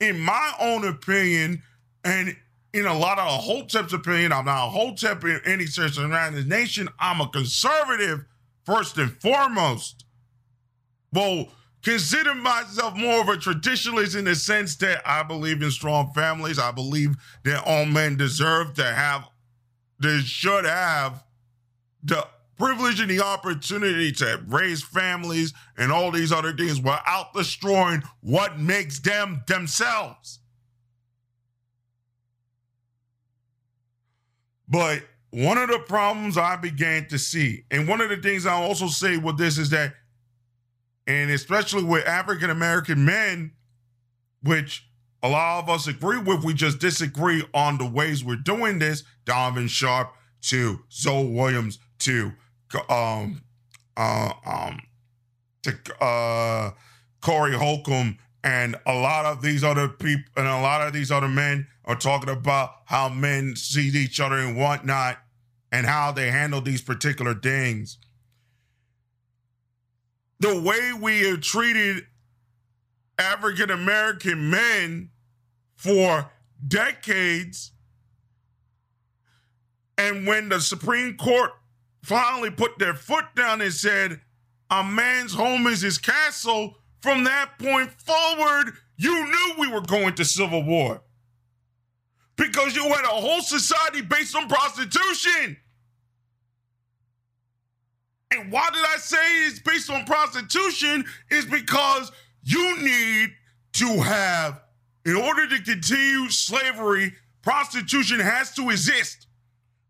In my own opinion, and in a lot of Hotep's opinion, I'm not a in any sense around the nation. I'm a conservative first and foremost. Well, consider myself more of a traditionalist in the sense that I believe in strong families. I believe that all men deserve to have they should have the privilege and the opportunity to raise families and all these other things without destroying what makes them themselves. But one of the problems I began to see, and one of the things I also say with this is that, and especially with African American men, which a lot of us agree with. We just disagree on the ways we're doing this. Donovan Sharp to Zoe Williams to um uh um to uh Corey Holcomb and a lot of these other people and a lot of these other men are talking about how men see each other and whatnot and how they handle these particular things. The way we have treated African American men for decades. And when the Supreme Court finally put their foot down and said, a man's home is his castle, from that point forward, you knew we were going to civil war. Because you had a whole society based on prostitution. And why did I say it's based on prostitution? Is because you need to have, in order to continue slavery, prostitution has to exist.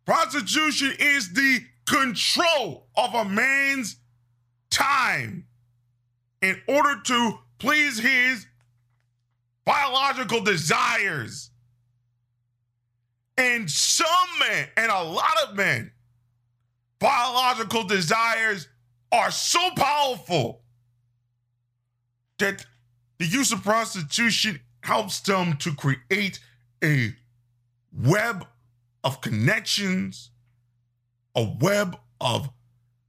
Prostitution is the control of a man's time in order to please his biological desires. And some men, and a lot of men, biological desires are so powerful that the use of prostitution helps them to create a web of connections, a web of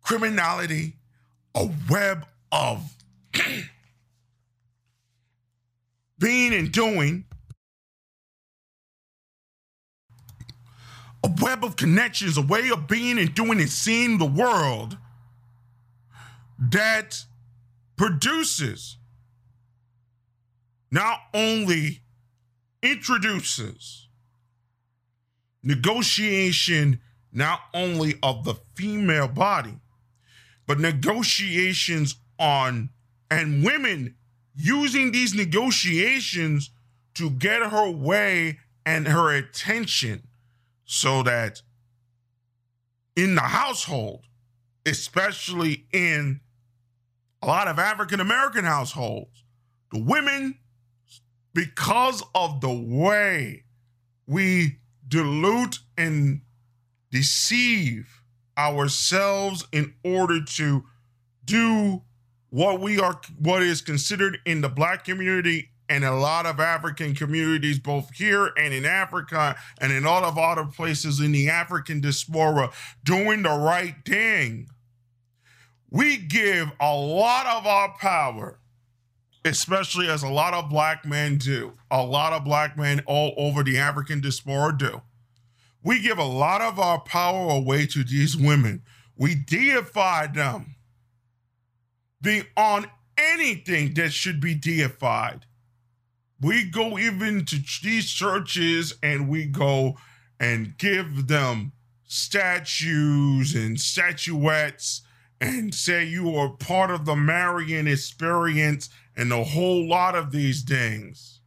criminality, a web of [CLEARS THROAT] being and doing, a web of connections, a way of being and doing and seeing the world that produces not only introduces negotiation not only of the female body, but negotiations on and women using these negotiations to get her way and her attention so that in the household, especially in a lot of African American households, the women, because of the way we dilute and deceive ourselves in order to do what we are what is considered in the black community and a lot of African communities, both here and in Africa and in all of other places in the African diaspora, doing the right thing. We give a lot of our power, especially as a lot of black men do, a lot of black men all over the African diaspora do. We give a lot of our power away to these women. We deify them beyond anything that should be deified. We go even to these churches and we go and give them statues and statuettes and say you are part of the Marian experience and a whole lot of these things.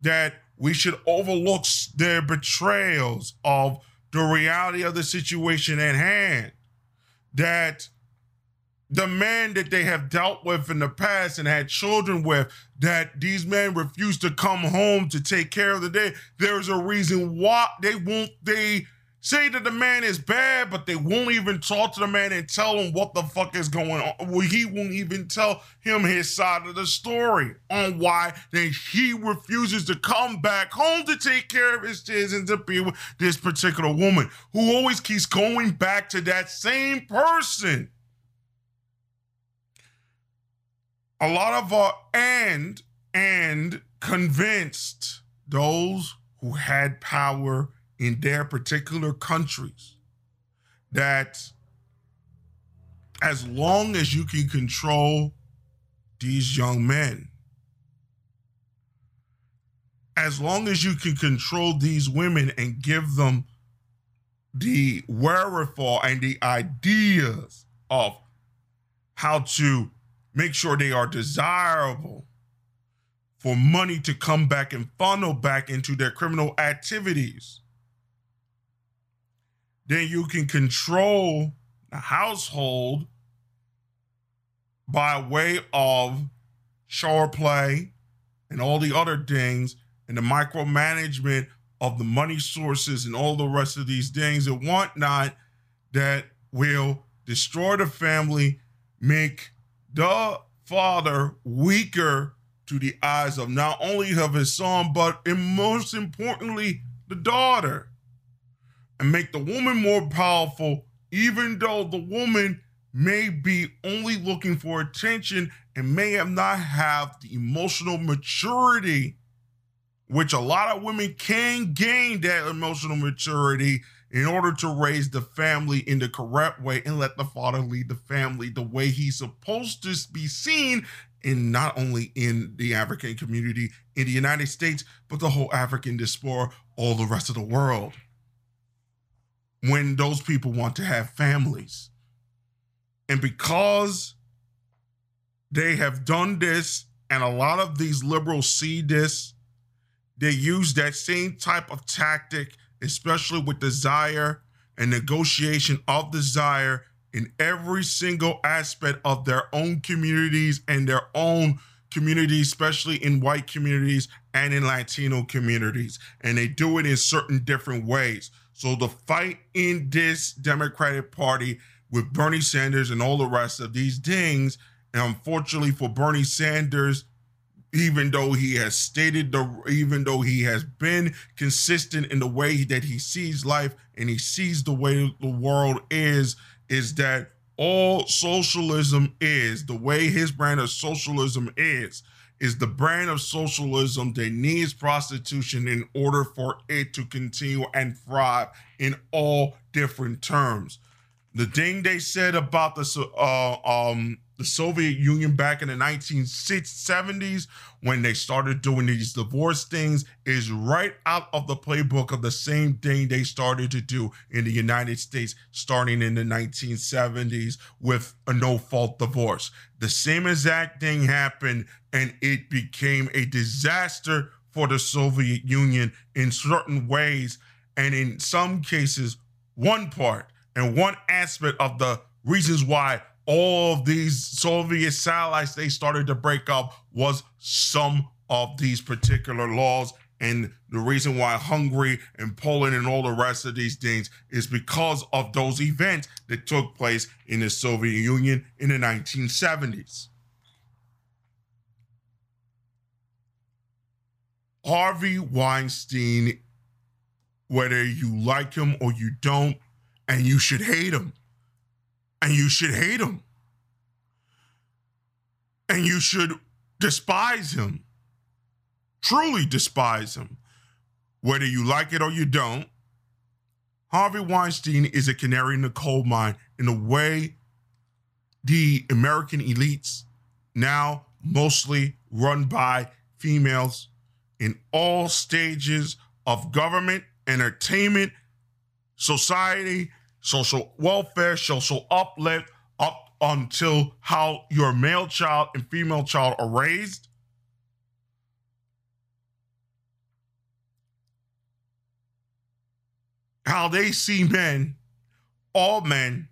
That we should overlook their betrayals of the reality of the situation at hand. That the men that they have dealt with in the past and had children with, that these men refuse to come home to take care of the day. There's a reason why they won't, they say that the man is bad, but they won't even talk to the man and tell him what the fuck is going on. Well, he won't even tell him his side of the story on why then he refuses to come back home to take care of his kids and to be with this particular woman who always keeps going back to that same person. A lot of our and and convinced those who had power in their particular countries that as long as you can control these young men, as long as you can control these women and give them the wherewithal and the ideas of how to make sure they are desirable for money to come back and funnel back into their criminal activities then you can control the household by way of shore play and all the other things and the micromanagement of the money sources and all the rest of these things and whatnot that will destroy the family, make the father weaker to the eyes of not only of his son, but and most importantly, the daughter and make the woman more powerful, even though the woman may be only looking for attention and may have not have the emotional maturity which a lot of women can gain that emotional maturity in order to raise the family in the correct way and let the father lead the family the way he's supposed to be seen in not only in the African community in the United States, but the whole African diaspora, all the rest of the world. When those people want to have families. And because they have done this, and a lot of these liberals see this, they use that same type of tactic, especially with desire and negotiation of desire in every single aspect of their own communities and their own communities, especially in white communities and in Latino communities. And they do it in certain different ways. So the fight in this Democratic Party with Bernie Sanders and all the rest of these things, and unfortunately for Bernie Sanders, even though he has stated the even though he has been consistent in the way that he sees life and he sees the way the world is is that all socialism is the way his brand of socialism is is the brand of socialism that needs prostitution in order for it to continue and thrive in all different terms. The thing they said about the uh, um, the Soviet Union back in the 1970s when they started doing these divorce things is right out of the playbook of the same thing they started to do in the United States starting in the 1970s with a no fault divorce. The same exact thing happened and it became a disaster for the Soviet Union in certain ways and in some cases one part and one aspect of the reasons why all of these Soviet satellites they started to break up was some of these particular laws. And the reason why Hungary and Poland and all the rest of these things is because of those events that took place in the Soviet Union in the 1970s. Harvey Weinstein, whether you like him or you don't, and you should hate him and you should hate him. And you should despise him. Truly despise him. Whether you like it or you don't, Harvey Weinstein is a canary in the coal mine in a way the American elites, now mostly run by females in all stages of government, entertainment, society, social welfare, social uplift, up until how your male child and female child are raised. How they see men, all men,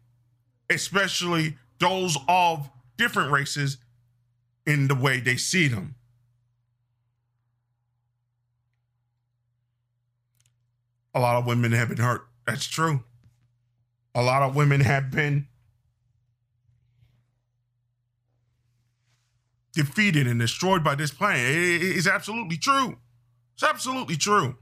especially those of different races, in the way they see them. A lot of women have been hurt. That's true a lot of women have been defeated and destroyed by this plan. It's absolutely true. It's absolutely true.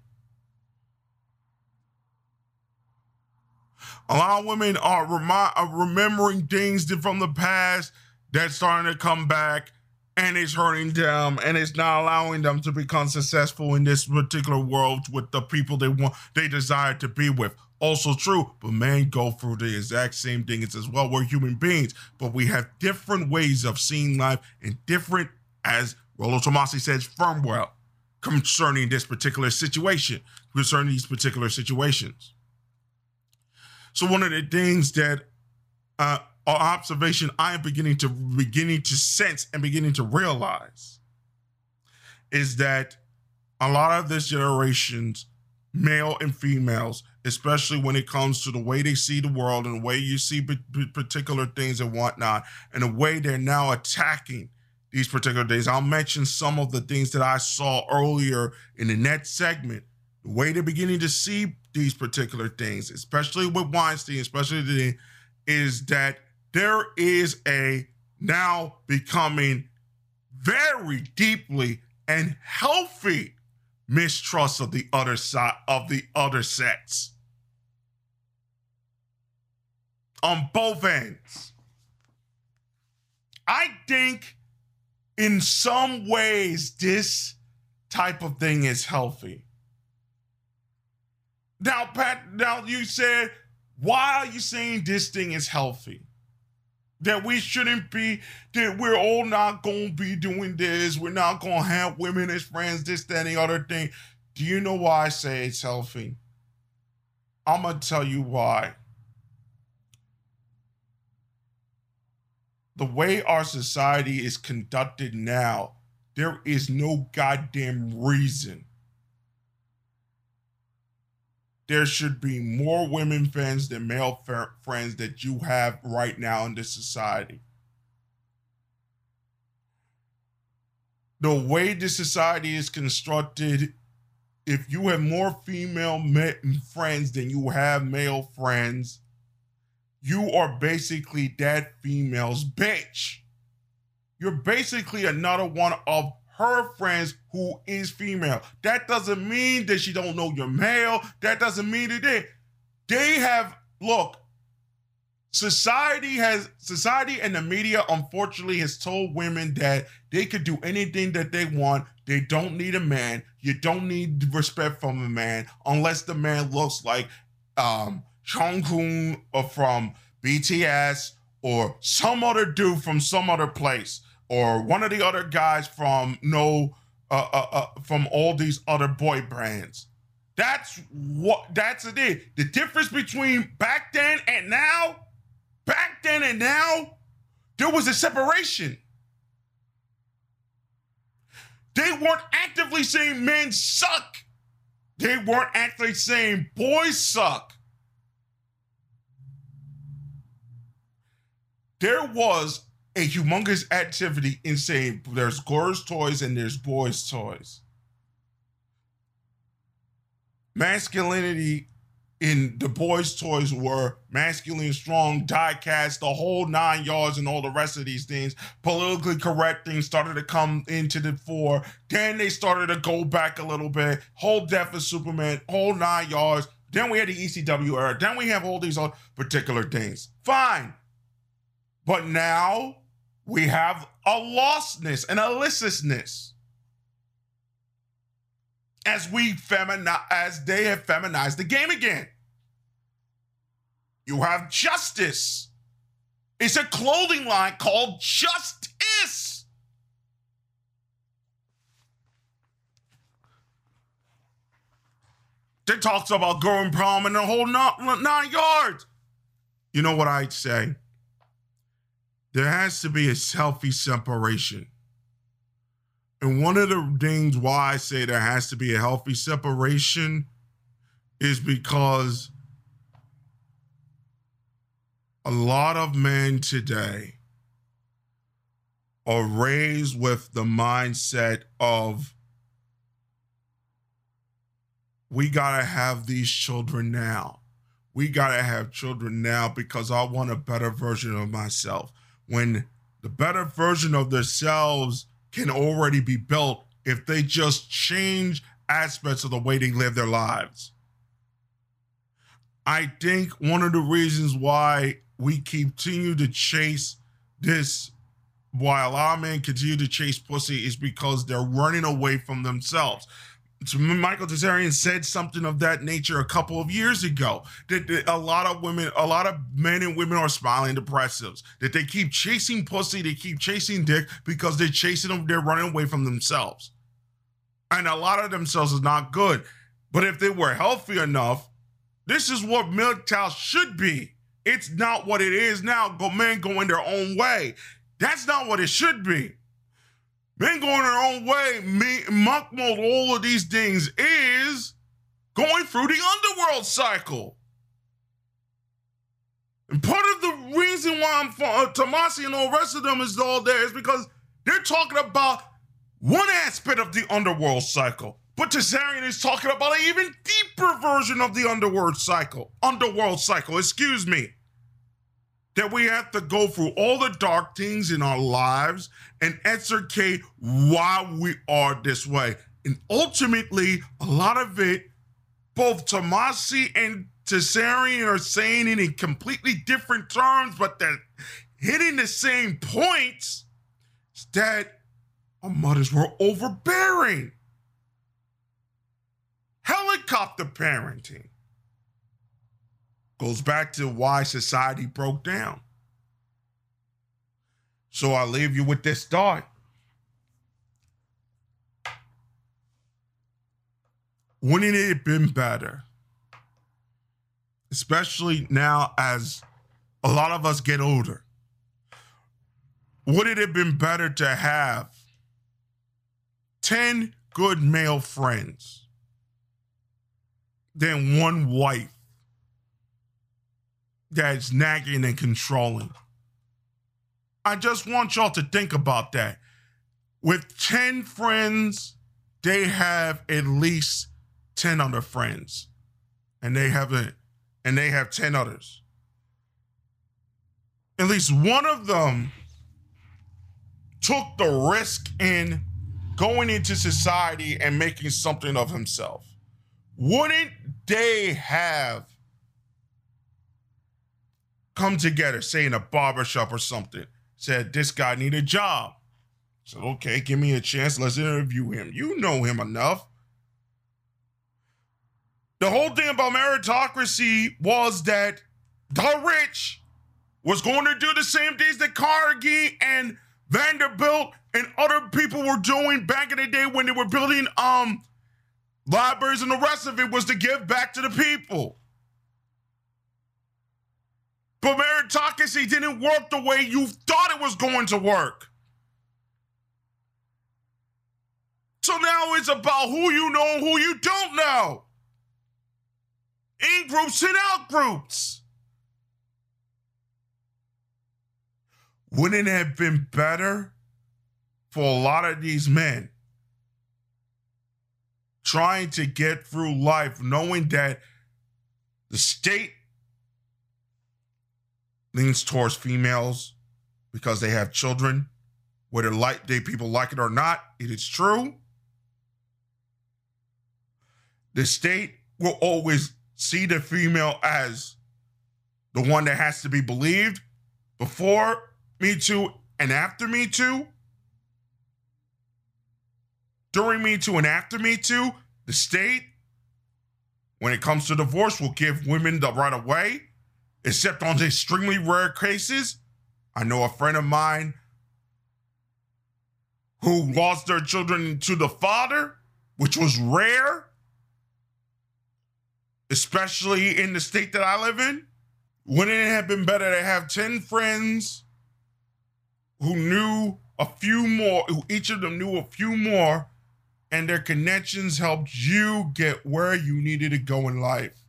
A lot of women are, remi- are remembering things from the past that's starting to come back and it's hurting them and it's not allowing them to become successful in this particular world with the people they want they desire to be with also true, but man go through the exact same thing. It's as well, we're human beings, but we have different ways of seeing life and different, as Rollo Tomassi says, firmware concerning this particular situation, concerning these particular situations. So one of the things that uh, our observation I am beginning to beginning to sense and beginning to realize is that a lot of this generation's male and females especially when it comes to the way they see the world and the way you see particular things and whatnot, and the way they're now attacking these particular days. I'll mention some of the things that I saw earlier in the net segment. The way they're beginning to see these particular things, especially with Weinstein, especially is that there is a now becoming very deeply and healthy mistrust of the other side of the other sex on both ends. I think in some ways this type of thing is healthy. Now, Pat, now you said, why are you saying this thing is healthy? That we shouldn't be, that we're all not to be doing this. We're not to have women as friends, this, that, and the other thing. Do you know why I say it's healthy? I'm to tell you why. The way our society is conducted now, there is no goddamn reason there should be more women friends than male friends that you have right now in this society. The way this society is constructed, if you have more female friends than you have male friends, you are basically that female's bitch. You're basically another one of her friends who is female. That doesn't mean that she don't know you're male. That doesn't mean that they they have look. Society has society and the media unfortunately has told women that they could do anything that they want. They don't need a man. You don't need respect from a man unless the man looks like um Jungkook or from BTS or some other dude from some other place or one of the other guys from no uh, uh, uh, from all these other boy brands. That's what that's it. The difference between back then and now, back then and now, there was a separation. They weren't actively saying men suck. They weren't actually saying boys suck. There was a humongous activity in saying there's girls' toys and there's boys' toys. Masculinity in the boys' toys were masculine, strong, die cast, the whole nine yards, and all the rest of these things. Politically correct things started to come into the fore. Then they started to go back a little bit. Whole death of Superman, whole nine yards. Then we had the ECW era. Then we have all these other particular things. Fine. But now we have a lostness and a listlessness as we femini- as they have feminized the game again. You have justice. It's a clothing line called Justice. That talks about going prom in the whole nine yards. You know what I'd say? There has to be a healthy separation. And one of the things why I say there has to be a healthy separation is because a lot of men today are raised with the mindset of we got to have these children now. We got to have children now because I want a better version of myself when the better version of themselves can already be built if they just change aspects of the way they live their lives. I think one of the reasons why we continue to chase this, while our men continue to chase pussy, is because they're running away from themselves. Michael Tsarion said something of that nature a couple of years ago. That, that, a lot of women, a lot of men and women are smiling depressives. That they keep chasing pussy, they keep chasing dick because they're chasing them, they're running away from themselves. And a lot of themselves is not good. But if they were healthy enough, this is what milk MGTOW should be. It's not what it is now. Go men going their own way. That's not what it should be. Men going their own way, me, mold, all of these things is going through the underworld cycle. And part of the reason why I'm for uh, Tomassi and all the rest of them is all there is because they're talking about one aspect of the underworld cycle. But Tsarion is talking about an even deeper version of the underworld cycle. Underworld cycle, excuse me that we have to go through all the dark things in our lives and extricate why we are this way. And ultimately, a lot of it, both Tomassi and Tsarion are saying it in completely different terms, but they're hitting the same points that our mothers were overbearing. Helicopter parenting goes back to why society broke down. So I leave you with this thought. Wouldn't it have been better, especially now as a lot of us get older? Would it have been better to have 10 good male friends than one wife that's nagging and controlling? I just want y'all to think about that. With 10 friends, they have at least 10 other friends. And they have a, and they have 10 others. At least one of them took the risk in going into society and making something of himself. Wouldn't they have come together, say in a barbershop or something, said, This guy need a job. said, Okay, give me a chance. Let's interview him. You know him enough. The whole thing about meritocracy was that the rich was going to do the same things that Carnegie and Vanderbilt and other people were doing back in the day when they were building um libraries and the rest of it was to give back to the people. But meritocracy didn't work the way you thought it was going to work. So now it's about who you know and who you don't know. In groups and out groups. Wouldn't it have been better for a lot of these men trying to get through life knowing that the state leans towards females because they have children, whether like they people like it or not, it is true. The state will always see the female as the one that has to be believed before Me Too and after Me Too. During Me Too and after Me Too, the state, when it comes to divorce, will give women the right of way except on extremely rare cases. I know a friend of mine who lost their children to the father, which was rare, especially in the state that I live in. Wouldn't it have been better to have 10 friends who knew a few more, who each of them knew a few more, and their connections helped you get where you needed to go in life?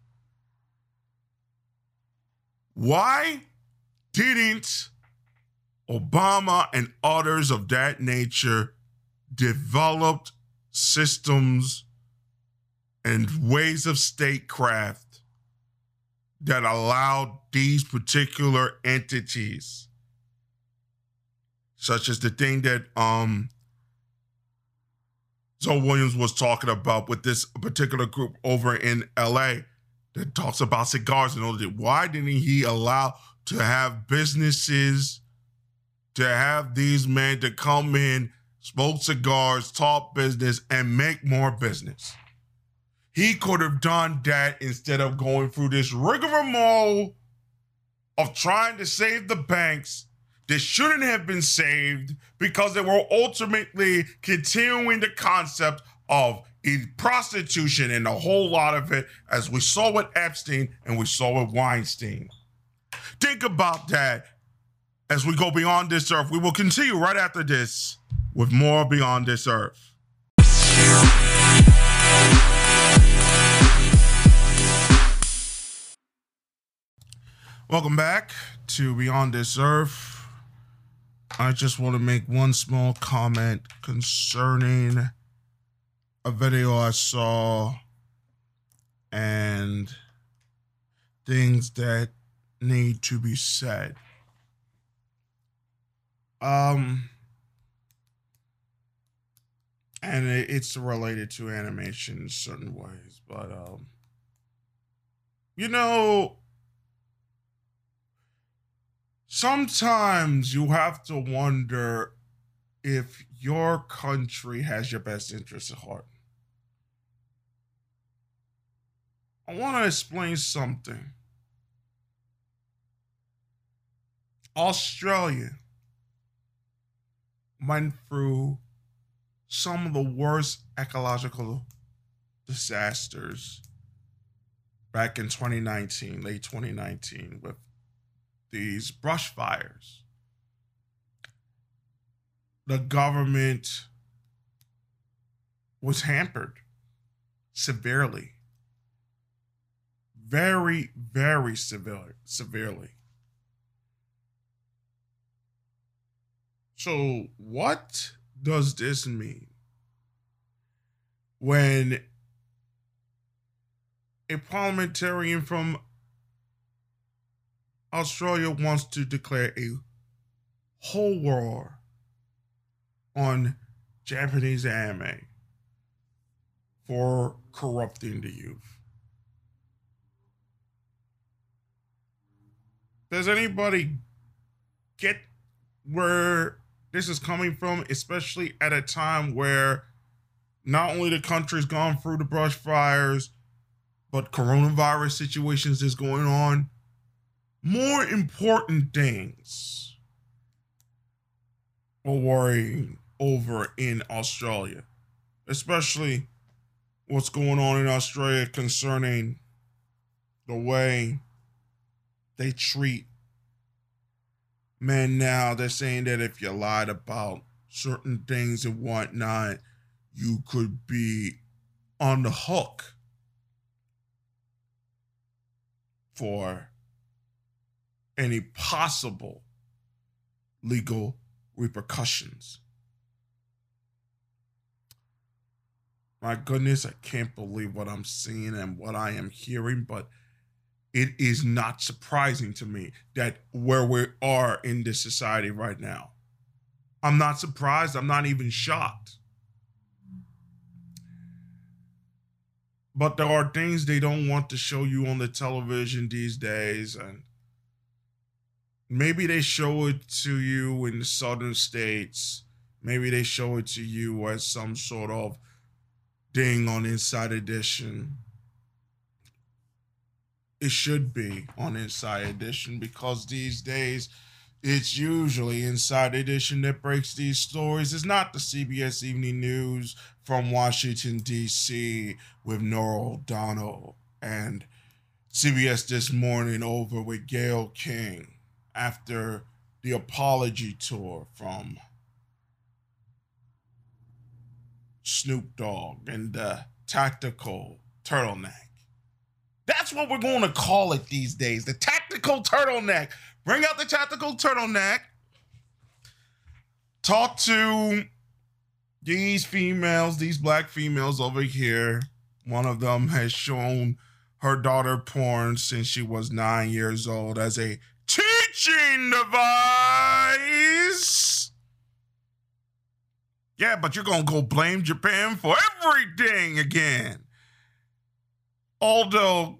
Why didn't Obama and others of that nature develop systems and ways of statecraft that allowed these particular entities, such as the thing that um, Zoe Williams was talking about with this particular group over in LA, that talks about cigars and all that. Why didn't he allow to have businesses to have these men to come in, smoke cigars, talk business, and make more business? He could have done that instead of going through this rigmarole of trying to save the banks that shouldn't have been saved because they were ultimately continuing the concept of prostitution and a whole lot of it, as we saw with Epstein and we saw with Weinstein. Think about that as we go beyond this earth. We will continue right after this with more Beyond This Earth. Welcome back to Beyond This Earth. I just want to make one small comment concerning a video I saw and things that need to be said. Um, and it's related to animation in certain ways, but um, you know, sometimes you have to wonder if your country has your best interests at heart. I want to explain something. Australia went through some of the worst ecological disasters back in 2019, late 2019, with these brush fires. The government was hampered severely. Very, very severe, severely. So, what does this mean? When a parliamentarian from Australia wants to declare a whole war on Japanese anime for corrupting the youth. Does anybody get where this is coming from, especially at a time where not only the country's gone through the brush fires, but coronavirus situations is going on? more important things are worrying over in Australia, especially what's going on in Australia concerning the way they treat men now. They're saying that if you lied about certain things and whatnot, you could be on the hook for any possible legal repercussions. My goodness, I can't believe what I'm seeing and what I am hearing, but it is not surprising to me that where we are in this society right now. I'm not surprised. I'm not even shocked. But there are things they don't want to show you on the television these days. And maybe they show it to you in the southern states. Maybe they show it to you as some sort of ding on Inside Edition. It should be on Inside Edition because these days it's usually Inside Edition that breaks these stories. It's not the CBS Evening News from Washington, D.C. with Norah O'Donnell and CBS This Morning over with Gayle King after the apology tour from Snoop Dogg and the tactical turtleneck. That's what we're going to call it these days the tactical turtleneck. Bring out the tactical turtleneck. Talk to these females, these black females over here. One of them has shown her daughter porn since she was nine years old as a teaching device. Yeah, but you're going to go blame Japan for everything again. Although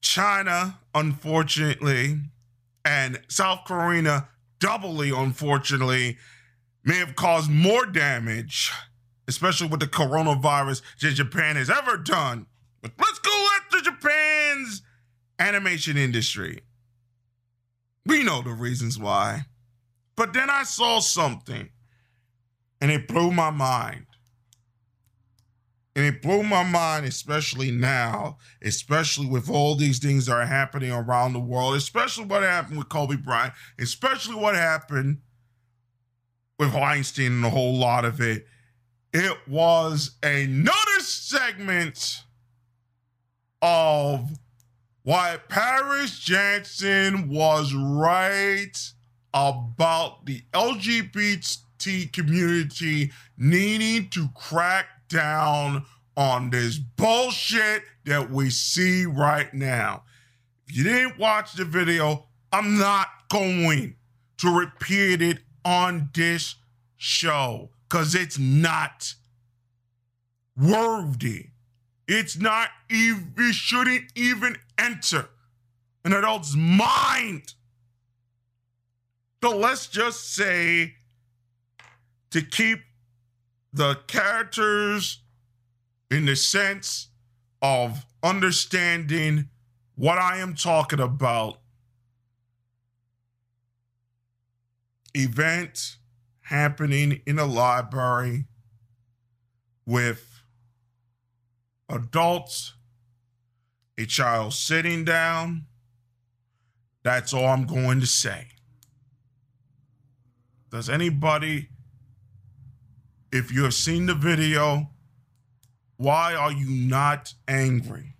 China, unfortunately, and South Korea, doubly unfortunately, may have caused more damage, especially with the coronavirus, than Japan has ever done. But let's go after Japan's animation industry. We know the reasons why. But then I saw something and it blew my mind. And it blew my mind, especially now, especially with all these things that are happening around the world, especially what happened with Kobe Bryant, especially what happened with Weinstein and a whole lot of it. It was another segment of why Paris Jackson was right about the LGBT community needing to crack down on this bullshit that we see right now. If you didn't watch the video, I'm not going to repeat it on this show because it's not worthy. It's not even, it shouldn't even enter an adult's mind So let's just say to keep the characters in the sense of understanding what I am talking about. Event happening in a library with adults, a child sitting down. That's all I'm going to say. Does anybody, if you have seen the video, why are you not angry?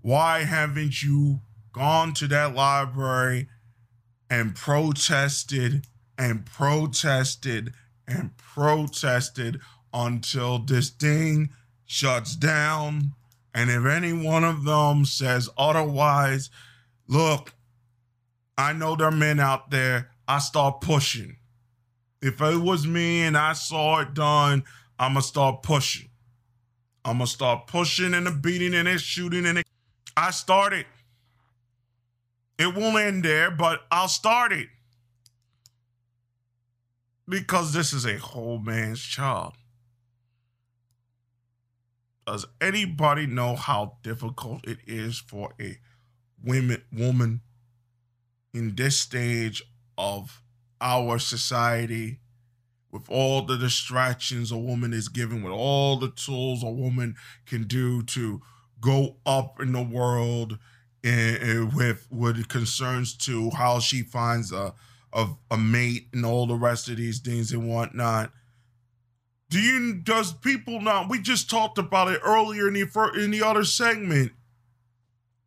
Why haven't you gone to that library and protested and protested and protested until this thing shuts down? And if any one of them says otherwise, look, I know there are men out there, I start pushing. If it was me and I saw it done, I'm going to start pushing. I'm gonna start pushing and the beating and the shooting and it. I started. It won't end there, but I'll start it because this is a whole man's child. Does anybody know how difficult it is for a women woman in this stage of our society with all the distractions a woman is given, with all the tools a woman can do to go up in the world, and, and with with concerns to how she finds a, a a mate and all the rest of these things and whatnot. Do you does people not? We just talked about it earlier in the in the other segment.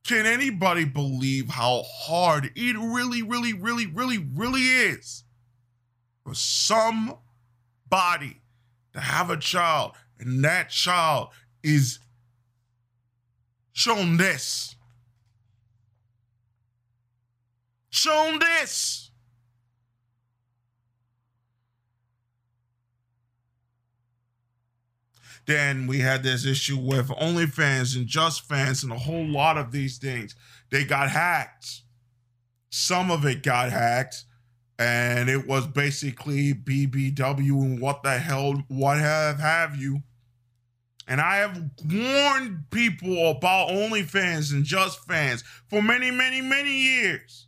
Can anybody believe how hard it really, really, really, really, really is for somebody to have a child, and that child is shown this. Shown this. Then we had this issue with OnlyFans and Just Fans and a whole lot of these things. They got hacked. Some of it got hacked and it was basically BBW and what the hell, what have have you. And I have warned people about OnlyFans and Just Fans for many, many, many years.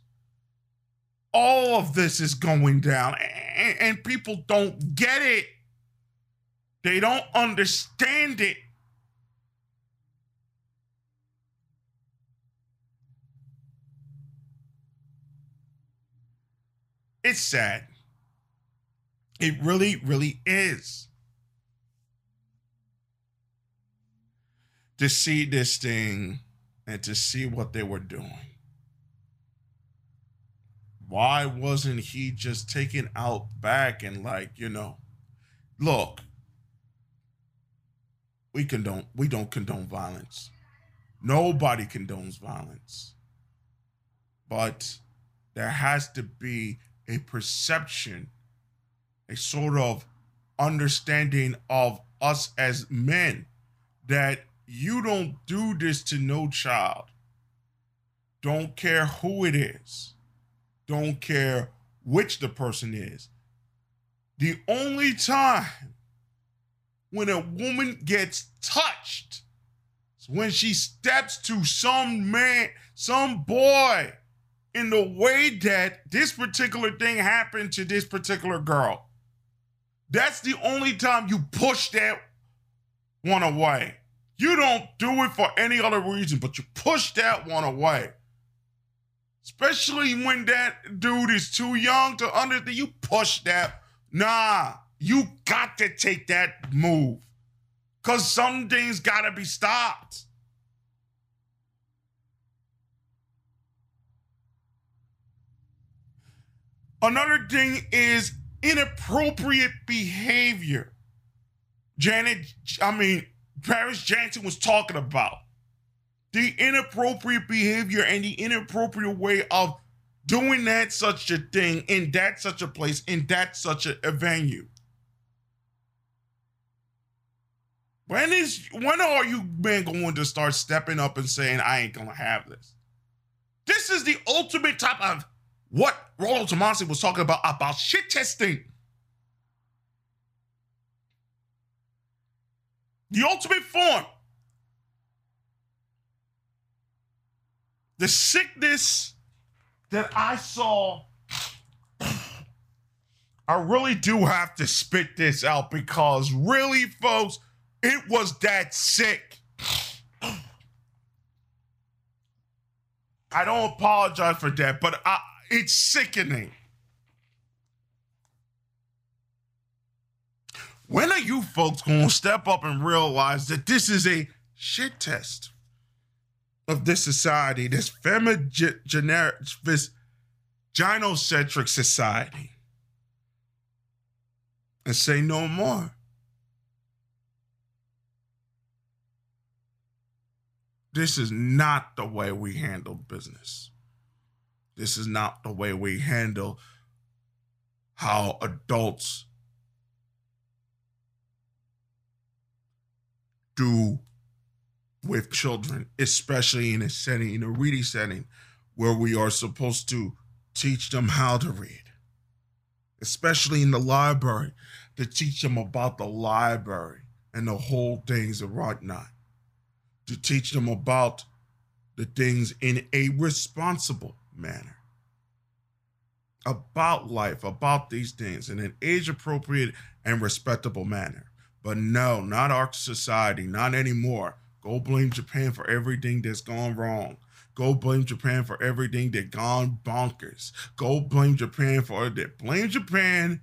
All of this is going down, and, and people don't get it. They don't understand it. It's sad. It really, really is. To see this thing and to see what they were doing. Why wasn't he just taken out back and like, you know, look, we condone we don't condone violence. Nobody condones violence. But there has to be a perception, a sort of understanding of us as men that you don't do this to no child. Don't care who it is. Don't care which the person is. The only time when a woman gets touched is when she steps to some man, some boy in the way that this particular thing happened to this particular girl. That's the only time you push that one away. You don't do it for any other reason, but you push that one away. Especially when that dude is too young to understand. You push that. Nah, you got to take that move. Because some things got to be stopped. Another thing is inappropriate behavior. Janet, I mean, Paris Jackson was talking about the inappropriate behavior and the inappropriate way of doing that such a thing in that such a place in that such a, a venue. When is when are you men going to start stepping up and saying I ain't gonna have this? This is the ultimate type of what Rollo Tomassi was talking about about shit testing. The ultimate form. The sickness that I saw, I really do have to spit this out because really, folks, it was that sick. I don't apologize for that, but I, it's sickening. When are you folks going to step up and realize that this is a shit test of this society, this femigeneric, this gynocentric society, and say no more? This is not the way we handle business. This is not the way we handle how adults do with children, especially in a setting, in a reading setting, where we are supposed to teach them how to read, especially in the library, to teach them about the library and the whole things and whatnot, to teach them about the things in a responsible manner about life, about these things in an age appropriate and respectable manner. But no, not our society, not anymore. Go blame Japan for everything that's gone wrong. Go blame Japan for everything that gone bonkers. Go blame Japan for that. Blame Japan,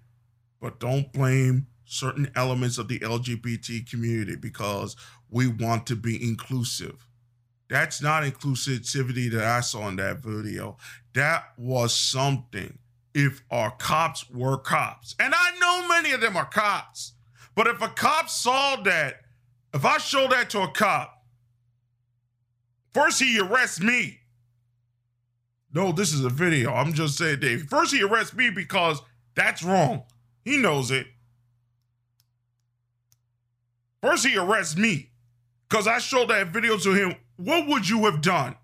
but don't blame certain elements of the LGBT community because we want to be inclusive. That's not inclusivity that I saw in that video. That was something if our cops were cops. And I know many of them are cops. But if a cop saw that, if I show that to a cop, first he arrests me. No, this is a video. I'm just saying, Dave. First he arrests me because that's wrong. He knows it. First he arrests me because I showed that video to him. What would you have done?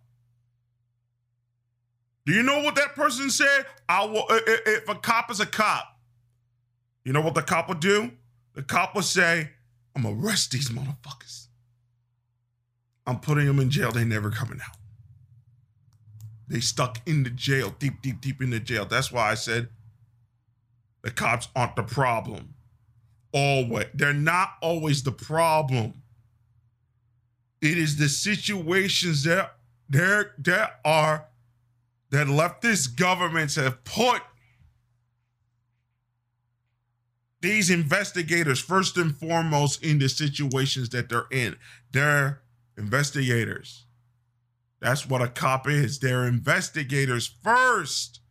Do you know what that person said? I will. If a cop is a cop, you know what the cop will do? The cop will say, "I'm gonna arrest these motherfuckers. I'm putting them in jail. They never coming out. They stuck in the jail, deep, deep, deep in the jail. That's why I said the cops aren't the problem. Always, they're not always the problem. It is the situations that there that are that leftist governments have put these investigators first and foremost in the situations that they're in. They're investigators. That's what a cop is. They're investigators first,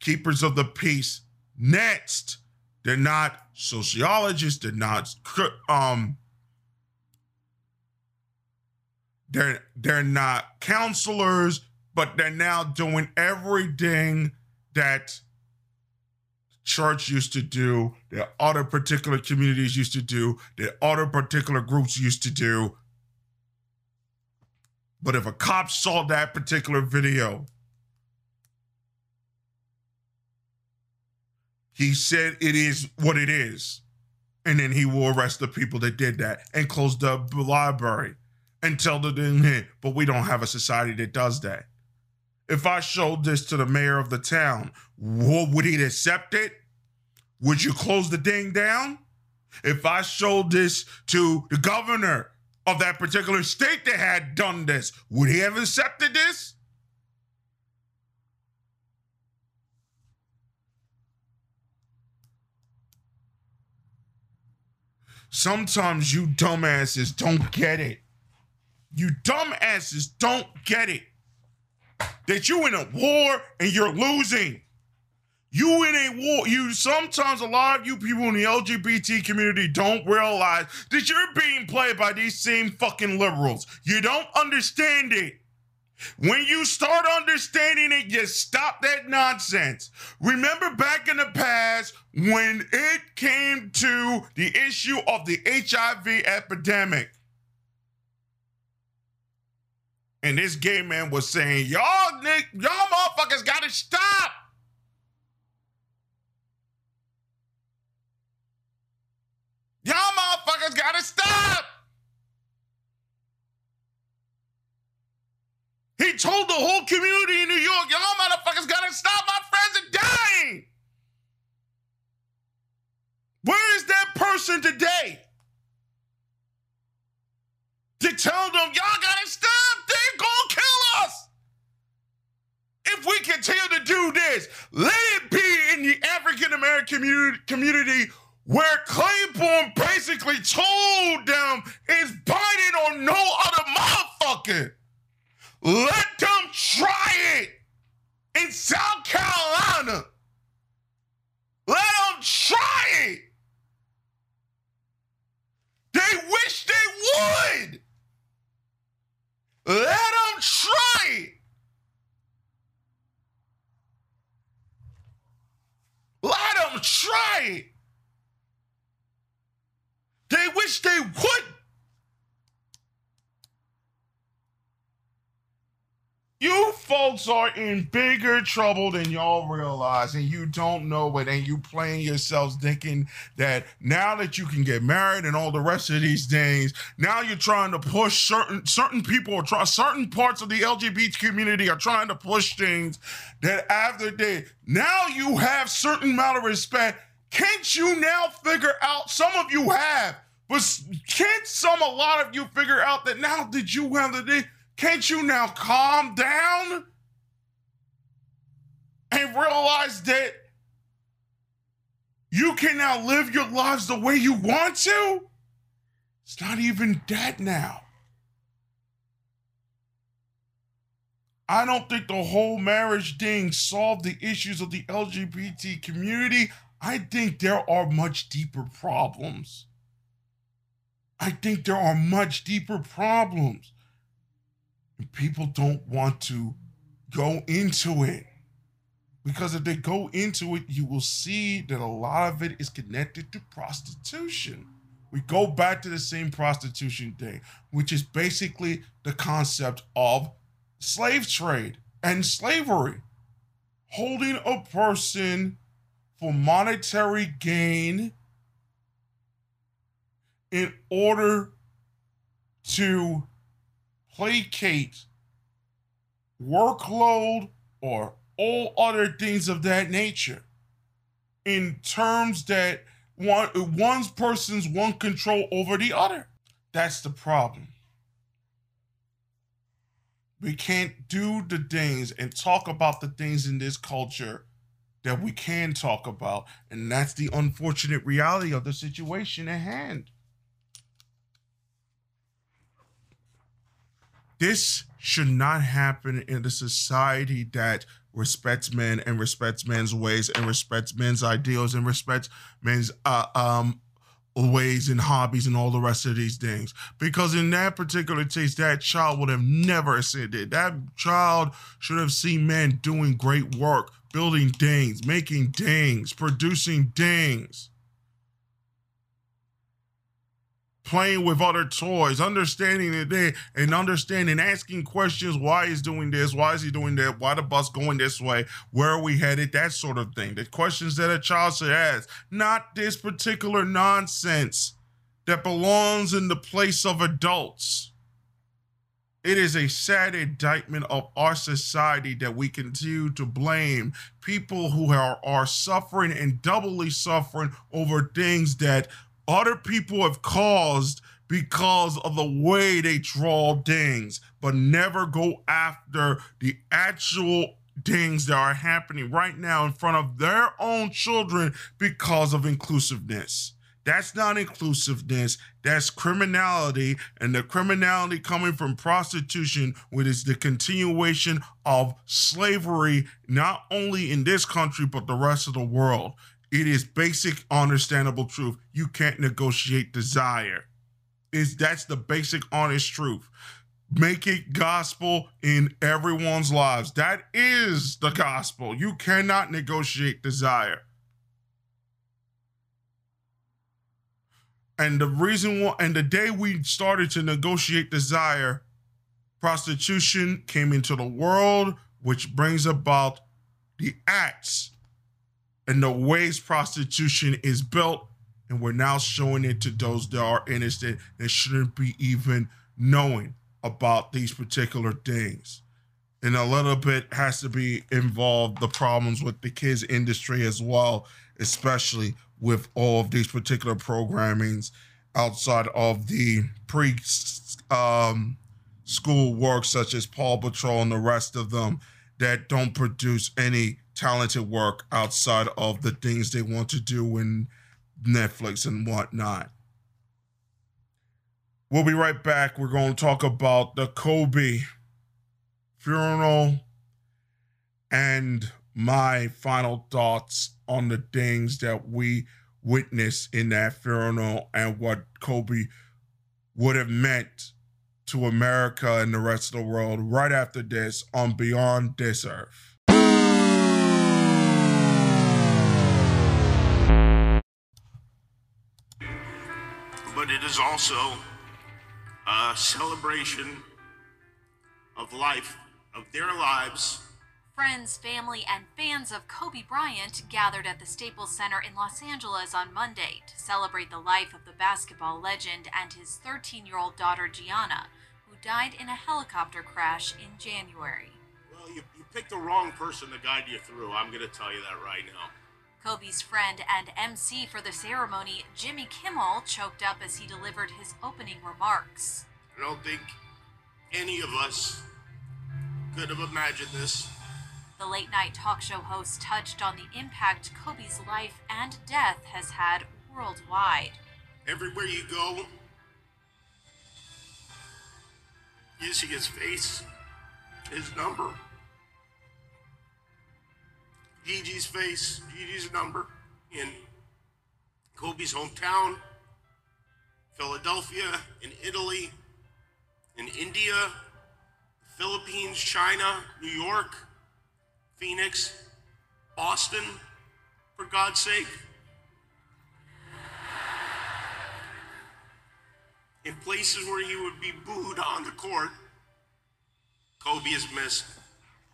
keepers of the peace next. They're not sociologists. They're not um. They're they're not counselors but they're now doing everything that church used to do, that other particular communities used to do, that other particular groups used to do. But if a cop saw that particular video, he said it is what it is. And then he will arrest the people that did that and close the library and tell them, but we don't have a society that does that if I showed this to the mayor of the town, would he accept it? Would you close the thing down? If I showed this to the governor of that particular state that had done this, would he have accepted this? Sometimes you dumbasses don't get it. You dumbasses don't get it that you in a war and you're losing. You in a war. You sometimes a lot of you people in the LGBT community don't realize that you're being played by these same fucking liberals. You don't understand it. When you start understanding it, you stop that nonsense. Remember back in the past when it came to the issue of the HIV epidemic. And this gay man was saying, y'all, Nick, y'all motherfuckers gotta stop. Y'all motherfuckers gotta stop. He told the whole community in New York, y'all motherfuckers gotta stop. My friends are dying. Where is that person today? To tell them, y'all gotta stop. They're gonna kill us. If we continue to do this, let it be in the African American community, where Clyburn basically told them is biting on no other motherfucker. Let them try it in South Carolina. Let them try it. They wish they would. Let them try. Let them try. They wish they would. You folks are in bigger trouble than y'all realize, and you don't know it, and you playing yourselves thinking that now that you can get married and all the rest of these things, now you're trying to push certain certain people or try certain parts of the LGBT community are trying to push things that after they now you have certain amount of respect. Can't you now figure out? Some of you have, but can't some a lot of you figure out that now that you have the can't you now calm down and realize that you can now live your lives the way you want to? It's not even that now. I don't think the whole marriage thing solved the issues of the LGBT community. I think there are much deeper problems. I think there are much deeper problems people don't want to go into it. Because if they go into it, you will see that a lot of it is connected to prostitution. We go back to the same prostitution thing, which is basically the concept of slave trade and slavery. Holding a person for monetary gain in order to placate workload or all other things of that nature in terms that one one's person's one control over the other. That's the problem. We can't do the things and talk about the things in this culture that we can talk about. And that's the unfortunate reality of the situation at hand. This should not happen in a society that respects men and respects men's ways and respects men's ideals and respects men's uh, um ways and hobbies and all the rest of these things. Because in that particular case, that child would have never it. That child should have seen men doing great work, building things, making things, producing things. Playing with other toys, understanding that they and understanding, asking questions, why he's doing this, why is he doing that, why the bus going this way, where are we headed, that sort of thing. The questions that a child should ask, not this particular nonsense that belongs in the place of adults. It is a sad indictment of our society that we continue to blame people who are, are suffering and doubly suffering over things that other people have caused because of the way they draw things, but never go after the actual things that are happening right now in front of their own children because of inclusiveness. That's not inclusiveness. That's criminality. And the criminality coming from prostitution, which is the continuation of slavery, not only in this country, but the rest of the world. It is basic, understandable truth. You can't negotiate desire. Is that's the basic, honest truth. Make it gospel in everyone's lives. That is the gospel. You cannot negotiate desire. And the reason why, and the day we started to negotiate desire, prostitution came into the world, which brings about the acts and the ways prostitution is built and we're now showing it to those that are innocent and shouldn't be even knowing about these particular things. And a little bit has to be involved the problems with the kids industry as well, especially with all of these particular programmings outside of the pre um, school work, such as Paw Patrol and the rest of them, that don't produce any talented work outside of the things they want to do in Netflix and whatnot. We'll be right back. We're going to talk about the Kobe funeral and my final thoughts on the things that we witnessed in that funeral and what Kobe would have meant to America and the rest of the world right after this on Beyond This Earth. But it is also a celebration of life, of their lives. Friends, family, and fans of Kobe Bryant gathered at the Staples Center in Los Angeles on Monday to celebrate the life of the basketball legend and his 13 year old daughter Gianna, who died in a helicopter crash in January. Well, you, you picked the wrong person to guide you through. I'm going to tell you that right now. Kobe's friend and MC for the ceremony, Jimmy Kimmel, choked up as he delivered his opening remarks. I don't think any of us could have imagined this. The late night talk show host touched on the impact Kobe's life and death has had worldwide. Everywhere you go, you see his face, his number. Gigi's face, Gigi's number in Kobe's hometown, Philadelphia, in Italy, in India, Philippines, China, New York, Phoenix, Boston, for God's sake. In places where he would be booed on the court, Kobe is missed.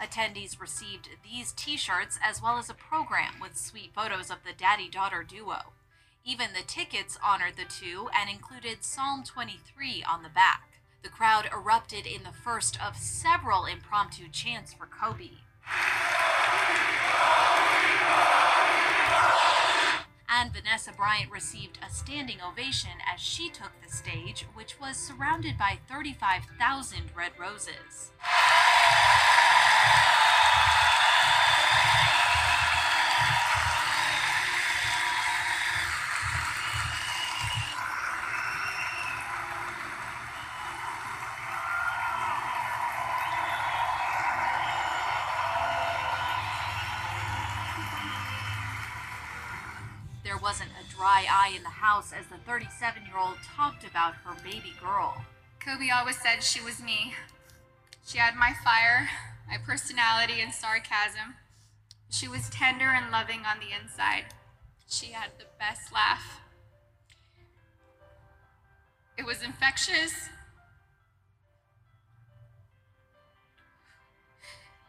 Attendees received these t shirts as well as a program with sweet photos of the daddy daughter duo. Even the tickets honored the two and included Psalm 23 on the back. The crowd erupted in the first of several impromptu chants for Kobe. And Vanessa Bryant received a standing ovation as she took the stage, which was surrounded by 35,000 red roses. There wasn't a dry eye in the house as the 37 year old talked about her baby girl. Kobe always said she was me. She had my fire, my personality, and sarcasm. She was tender and loving on the inside. She had the best laugh. It was infectious.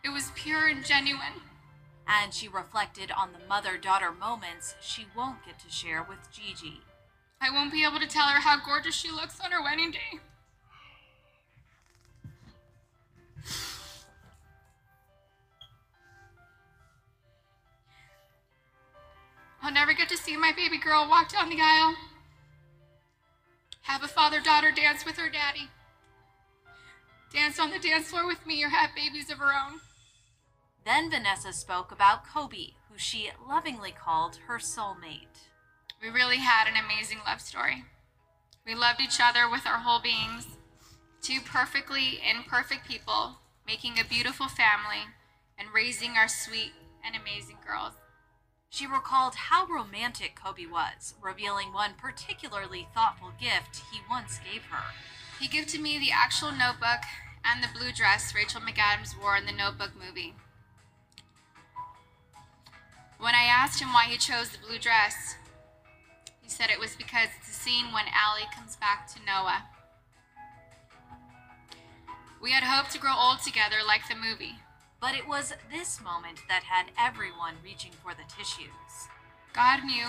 It was pure and genuine. And she reflected on the mother daughter moments she won't get to share with Gigi. I won't be able to tell her how gorgeous she looks on her wedding day. I'll never get to see my baby girl walk down the aisle, have a father daughter dance with her daddy, dance on the dance floor with me, or have babies of her own. Then Vanessa spoke about Kobe, who she lovingly called her soulmate. We really had an amazing love story. We loved each other with our whole beings, two perfectly imperfect people making a beautiful family and raising our sweet and amazing girls. She recalled how romantic Kobe was, revealing one particularly thoughtful gift he once gave her. He gifted me the actual notebook and the blue dress Rachel McAdams wore in the Notebook movie. When I asked him why he chose the blue dress, he said it was because it's a scene when Allie comes back to Noah. We had hoped to grow old together like the movie. But it was this moment that had everyone reaching for the tissues. God knew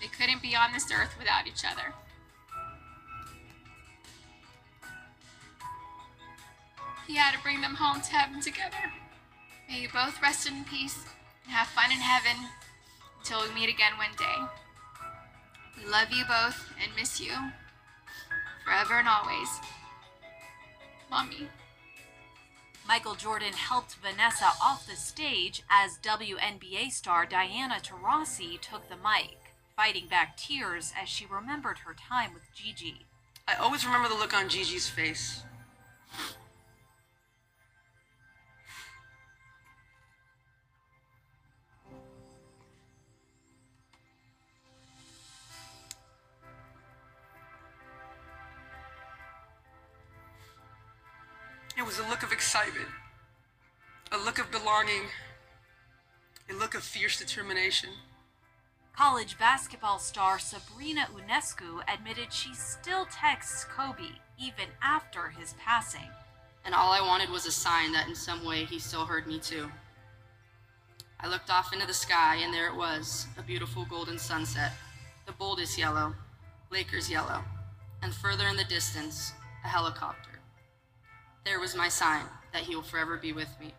They couldn't be on this earth without each other. He had to bring them home to heaven together. May you both rest in peace have fun in heaven until we meet again one day. We love you both and miss you forever and always. Mommy. Michael Jordan helped Vanessa off the stage as WNBA star Diana Taurasi took the mic, fighting back tears as she remembered her time with Gigi. I always remember the look on Gigi's face. It was a look of excitement, a look of belonging, a look of fierce determination. College basketball star Sabrina Ionescu admitted she still texts Kobe even after his passing. And all I wanted was a sign that in some way he still heard me too. I looked off into the sky, and there it was a beautiful golden sunset, the boldest yellow, Lakers yellow, and further in the distance, a helicopter. There was my sign that he will forever be with me.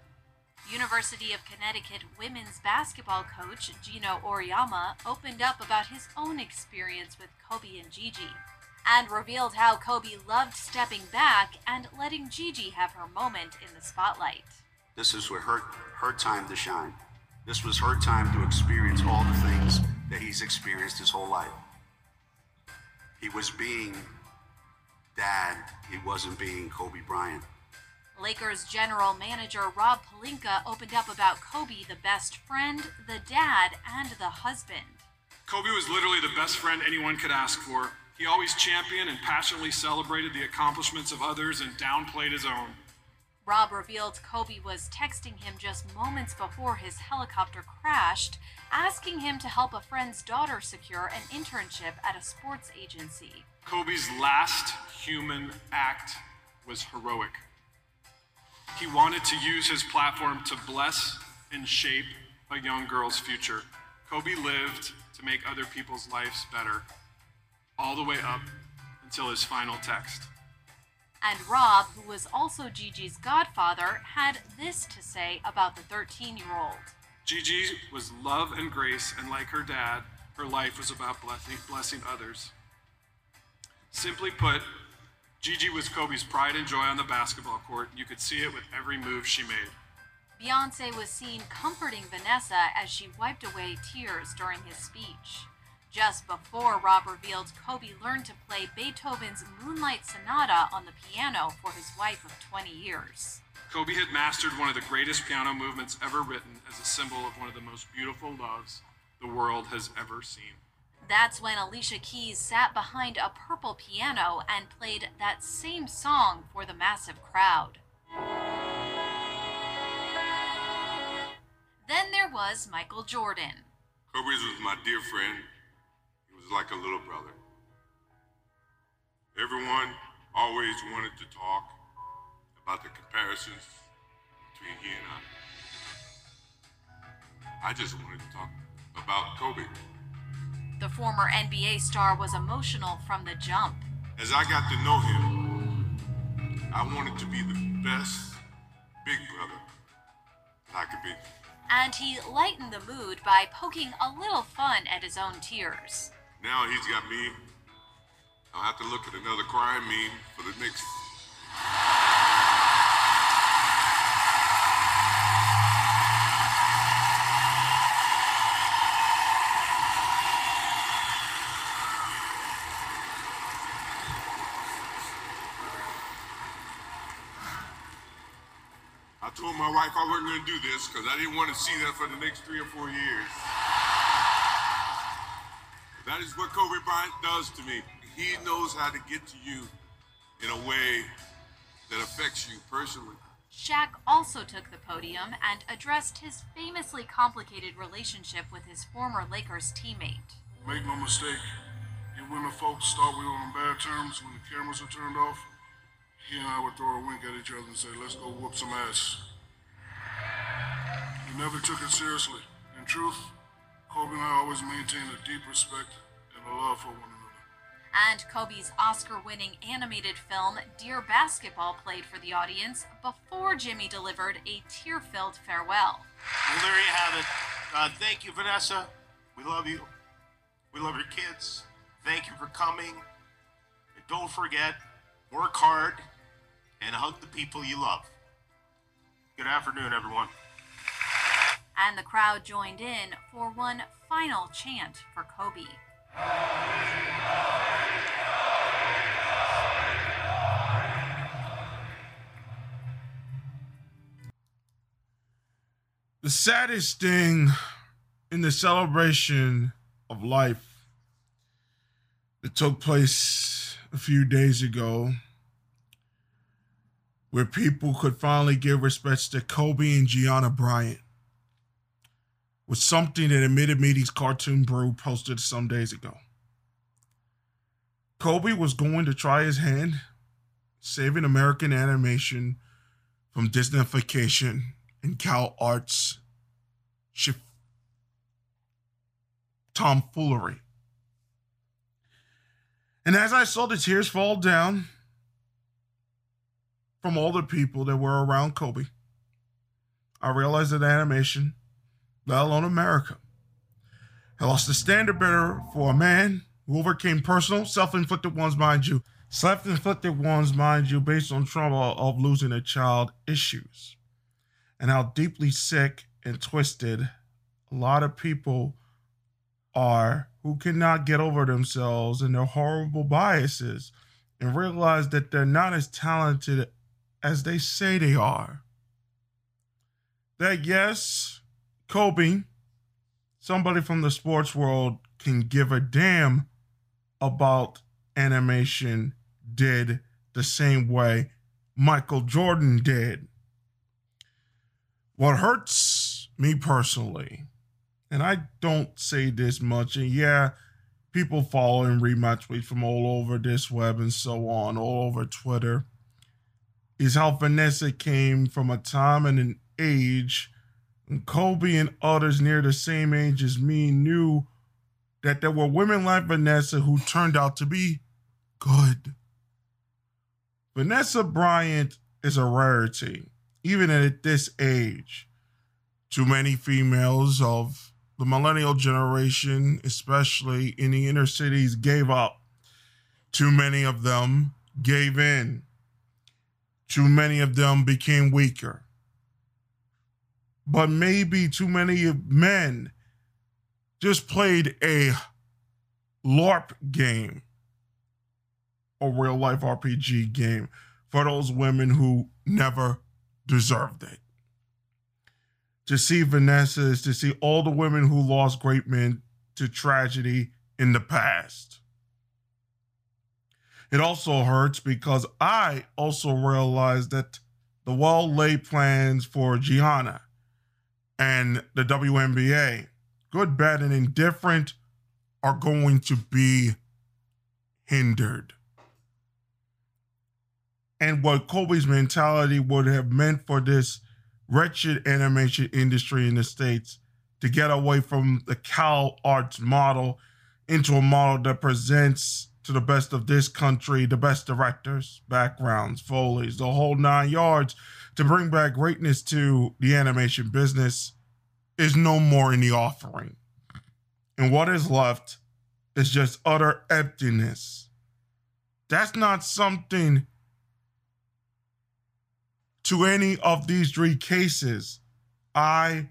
University of Connecticut women's basketball coach Geno Auriemma opened up about his own experience with Kobe and Gigi and revealed how Kobe loved stepping back and letting Gigi have her moment in the spotlight. This is her, her time to shine. This was her time to experience all the things that he's experienced his whole life. He was being dad, he wasn't being Kobe Bryant. Lakers general manager Rob Pelinka opened up about Kobe, the best friend, the dad, and the husband. Kobe was literally the best friend anyone could ask for. He always championed and passionately celebrated the accomplishments of others and downplayed his own. Rob revealed Kobe was texting him just moments before his helicopter crashed, asking him to help a friend's daughter secure an internship at a sports agency. Kobe's last human act was heroic. He wanted to use his platform to bless and shape a young girl's future. Kobe lived to make other people's lives better, all the way up until his final text. And Rob, who was also Gigi's godfather, had this to say about the 13 year old. Gigi was love and grace, and like her dad, her life was about blessing, blessing others. Simply put, Gigi was Kobe's pride and joy on the basketball court. You could see it with every move she made. Beyonce was seen comforting Vanessa as she wiped away tears during his speech. Just before Rob revealed Kobe learned to play Beethoven's Moonlight Sonata on the piano for his wife of 20 years. Kobe had mastered one of the greatest piano movements ever written as a symbol of one of the most beautiful loves the world has ever seen. That's when Alicia Keys sat behind a purple piano and played that same song for the massive crowd. Then there was Michael Jordan. Kobe was my dear friend. He was like a little brother. Everyone always wanted to talk about the comparisons between he and I. I just wanted to talk about Kobe. The former NBA star was emotional from the jump. As I got to know him, I wanted to be the best big brother I could be. And he lightened the mood by poking a little fun at his own tears. Now he's got me. I'll have to look at another crime meme for the next told my wife I wasn't going to do this because I didn't want to see that for the next three or four years. That is what Kobe Bryant does to me. He knows how to get to you in a way that affects you personally. Shaq also took the podium and addressed his famously complicated relationship with his former Lakers teammate. Make no mistake, you women folks thought we were on bad terms when the cameras were turned off he and I would throw a wink at each other and say, let's go whoop some ass. We never took it seriously. In truth, Kobe and I always maintained a deep respect and a love for one another. And Kobe's Oscar winning animated film, Dear Basketball, played for the audience before Jimmy delivered a tear filled farewell. Well, there you have it. Uh, thank you, Vanessa. We love you. We love your kids. Thank you for coming. And don't forget, work hard and hug the people you love. Good afternoon, everyone. And the crowd joined in for one final chant for Kobe. The saddest thing in the celebration of life that took place a few days ago, where people could finally give respects to Kobe and Gianna Bryant, was something that Admitted Meetings Cartoon Brew posted some days ago. Kobe was going to try his hand saving American animation from Disneyfication and Cal Arts shift tomfoolery. And as I saw the tears fall down from all the people that were around Kobe, I realized that animation, let alone America, had lost the standard bearer for a man who overcame personal, self inflicted ones, mind you, self inflicted ones, mind you, based on trauma of losing a child issues, and how deeply sick and twisted a lot of people are who cannot get over themselves and their horrible biases and realize that they're not as talented as they say they are. That yes, Kobe, somebody from the sports world, can give a damn about animation did the same way Michael Jordan did. What hurts me personally, and I don't say this much, and yeah, people follow and read my tweets from all over this web and so on, all over Twitter, is how Vanessa came from a time and an age when Kobe and others near the same age as me knew that there were women like Vanessa who turned out to be good. Vanessa Bryant is a rarity, even at this age. Too many females of the millennial generation, especially in the inner cities, gave up. Too many of them gave in. Too many of them became weaker. But maybe too many men just played a LARP game a real life RPG game for those women who never deserved it. To see Vanessa is to see all the women who lost great men to tragedy in the past. It also hurts because I also realized that the well laid plans for Gianna and the WNBA, good, bad, and indifferent, are going to be hindered. And what Kobe's mentality would have meant for this wretched animation industry in the States to get away from the Cal Arts model into a model that presents to the best of this country the best directors, backgrounds, Foleys, the whole nine yards to bring back greatness to the animation business is no more in the offering. And what is left is just utter emptiness. That's not something to any of these three cases, I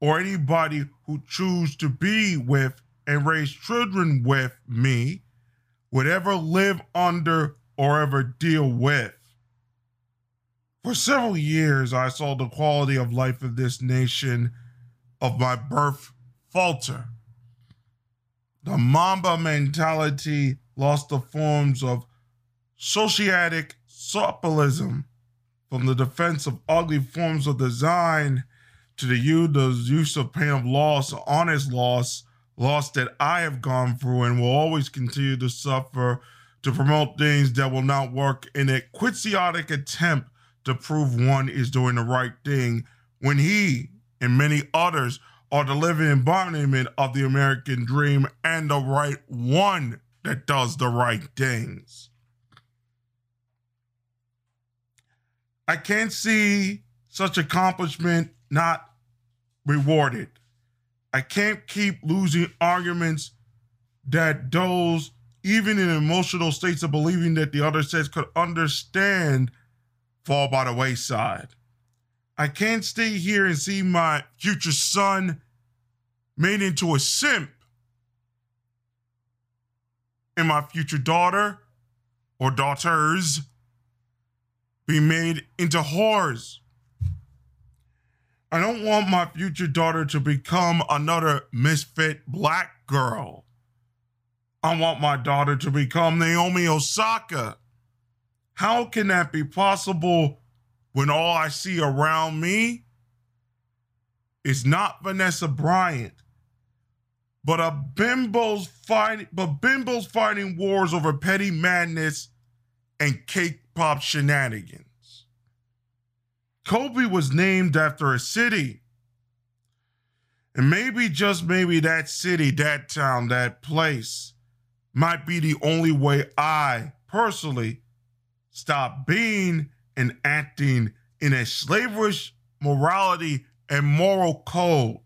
or anybody who choose to be with and raise children with me would ever live under or ever deal with. For several years, I saw the quality of life of this nation of my birth falter. The Mamba mentality lost the forms of sociatic sopialism from the defense of ugly forms of design to the use of pain of loss, honest loss, loss that I have gone through and will always continue to suffer to promote things that will not work in a quixotic attempt to prove one is doing the right thing when he and many others are the living embodiment of the American dream and the right one that does the right things. I can't see such accomplishment not rewarded. I can't keep losing arguments that those, even in emotional states of believing that the other sex could understand, fall by the wayside. I can't stay here and see my future son made into a simp and my future daughter or daughters be made into whores. I don't want my future daughter to become another misfit black girl. I want my daughter to become Naomi Osaka. How can that be possible when all I see around me is not Vanessa Bryant, but a bimbos fighting but bimbos fighting wars over petty madness and cake pop shenanigans. Kobe was named after a city. And maybe, just maybe, that city, that town, that place might be the only way I personally stop being and acting in a slaverish morality and moral code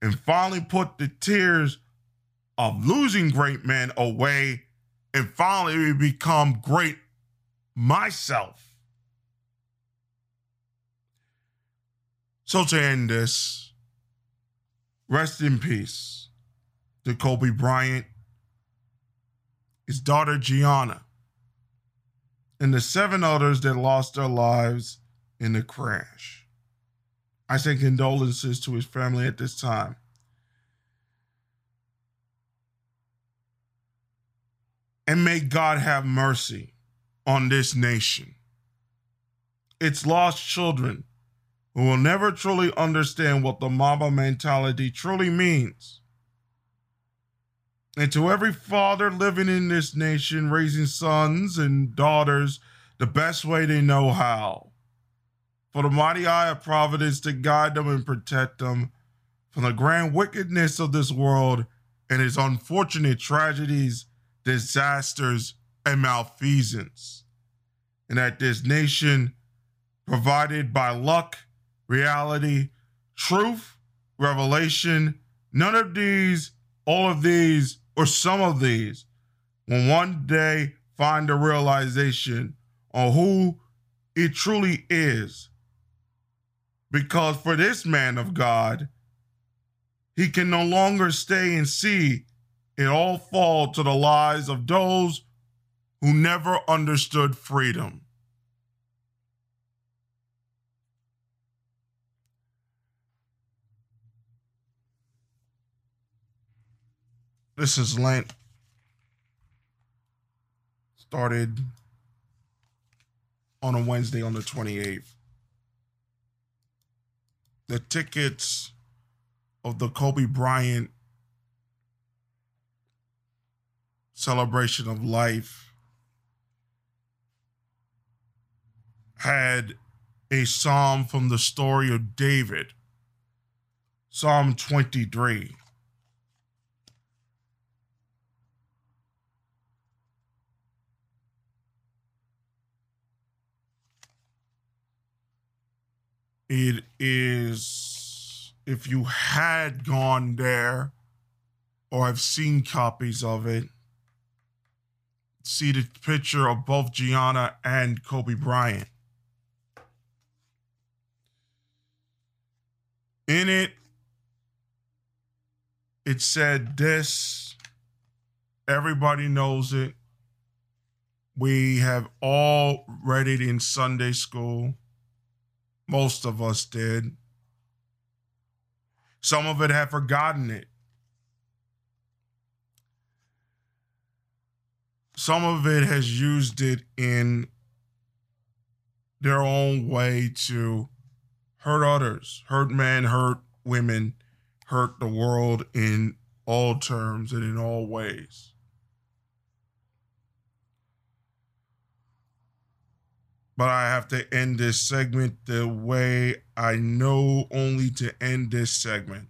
and finally put the tears of losing great men away and finally become great myself. So to end this, rest in peace to Kobe Bryant, his daughter Gianna, and the seven others that lost their lives in the crash. I send condolences to his family at this time. And may God have mercy on this nation. It's lost children who will never truly understand what the Mamba mentality truly means. And to every father living in this nation, raising sons and daughters the best way they know how, for the mighty eye of providence to guide them and protect them from the grand wickedness of this world and its unfortunate tragedies, disasters, and malfeasance. And that this nation, provided by luck, reality, truth, revelation, none of these, all of these, or some of these will one day find a realization on who it truly is. Because for this man of God, he can no longer stay and see it all fall to the lies of those who never understood freedom. This is Lent. Started on a Wednesday on the 28th. The tickets of the Kobe Bryant celebration of life had a psalm from the story of David, Psalm 23. It is, if you had gone there or I've seen copies of it, see the picture of both Gianna and Kobe Bryant. In it, it said this. Everybody knows it. We have all read it in Sunday school. Most of us did. Some of it have forgotten it. Some of it has used it in their own way to hurt others, hurt men, hurt women, hurt the world in all terms and in all ways. but I have to end this segment the way I know only to end this segment.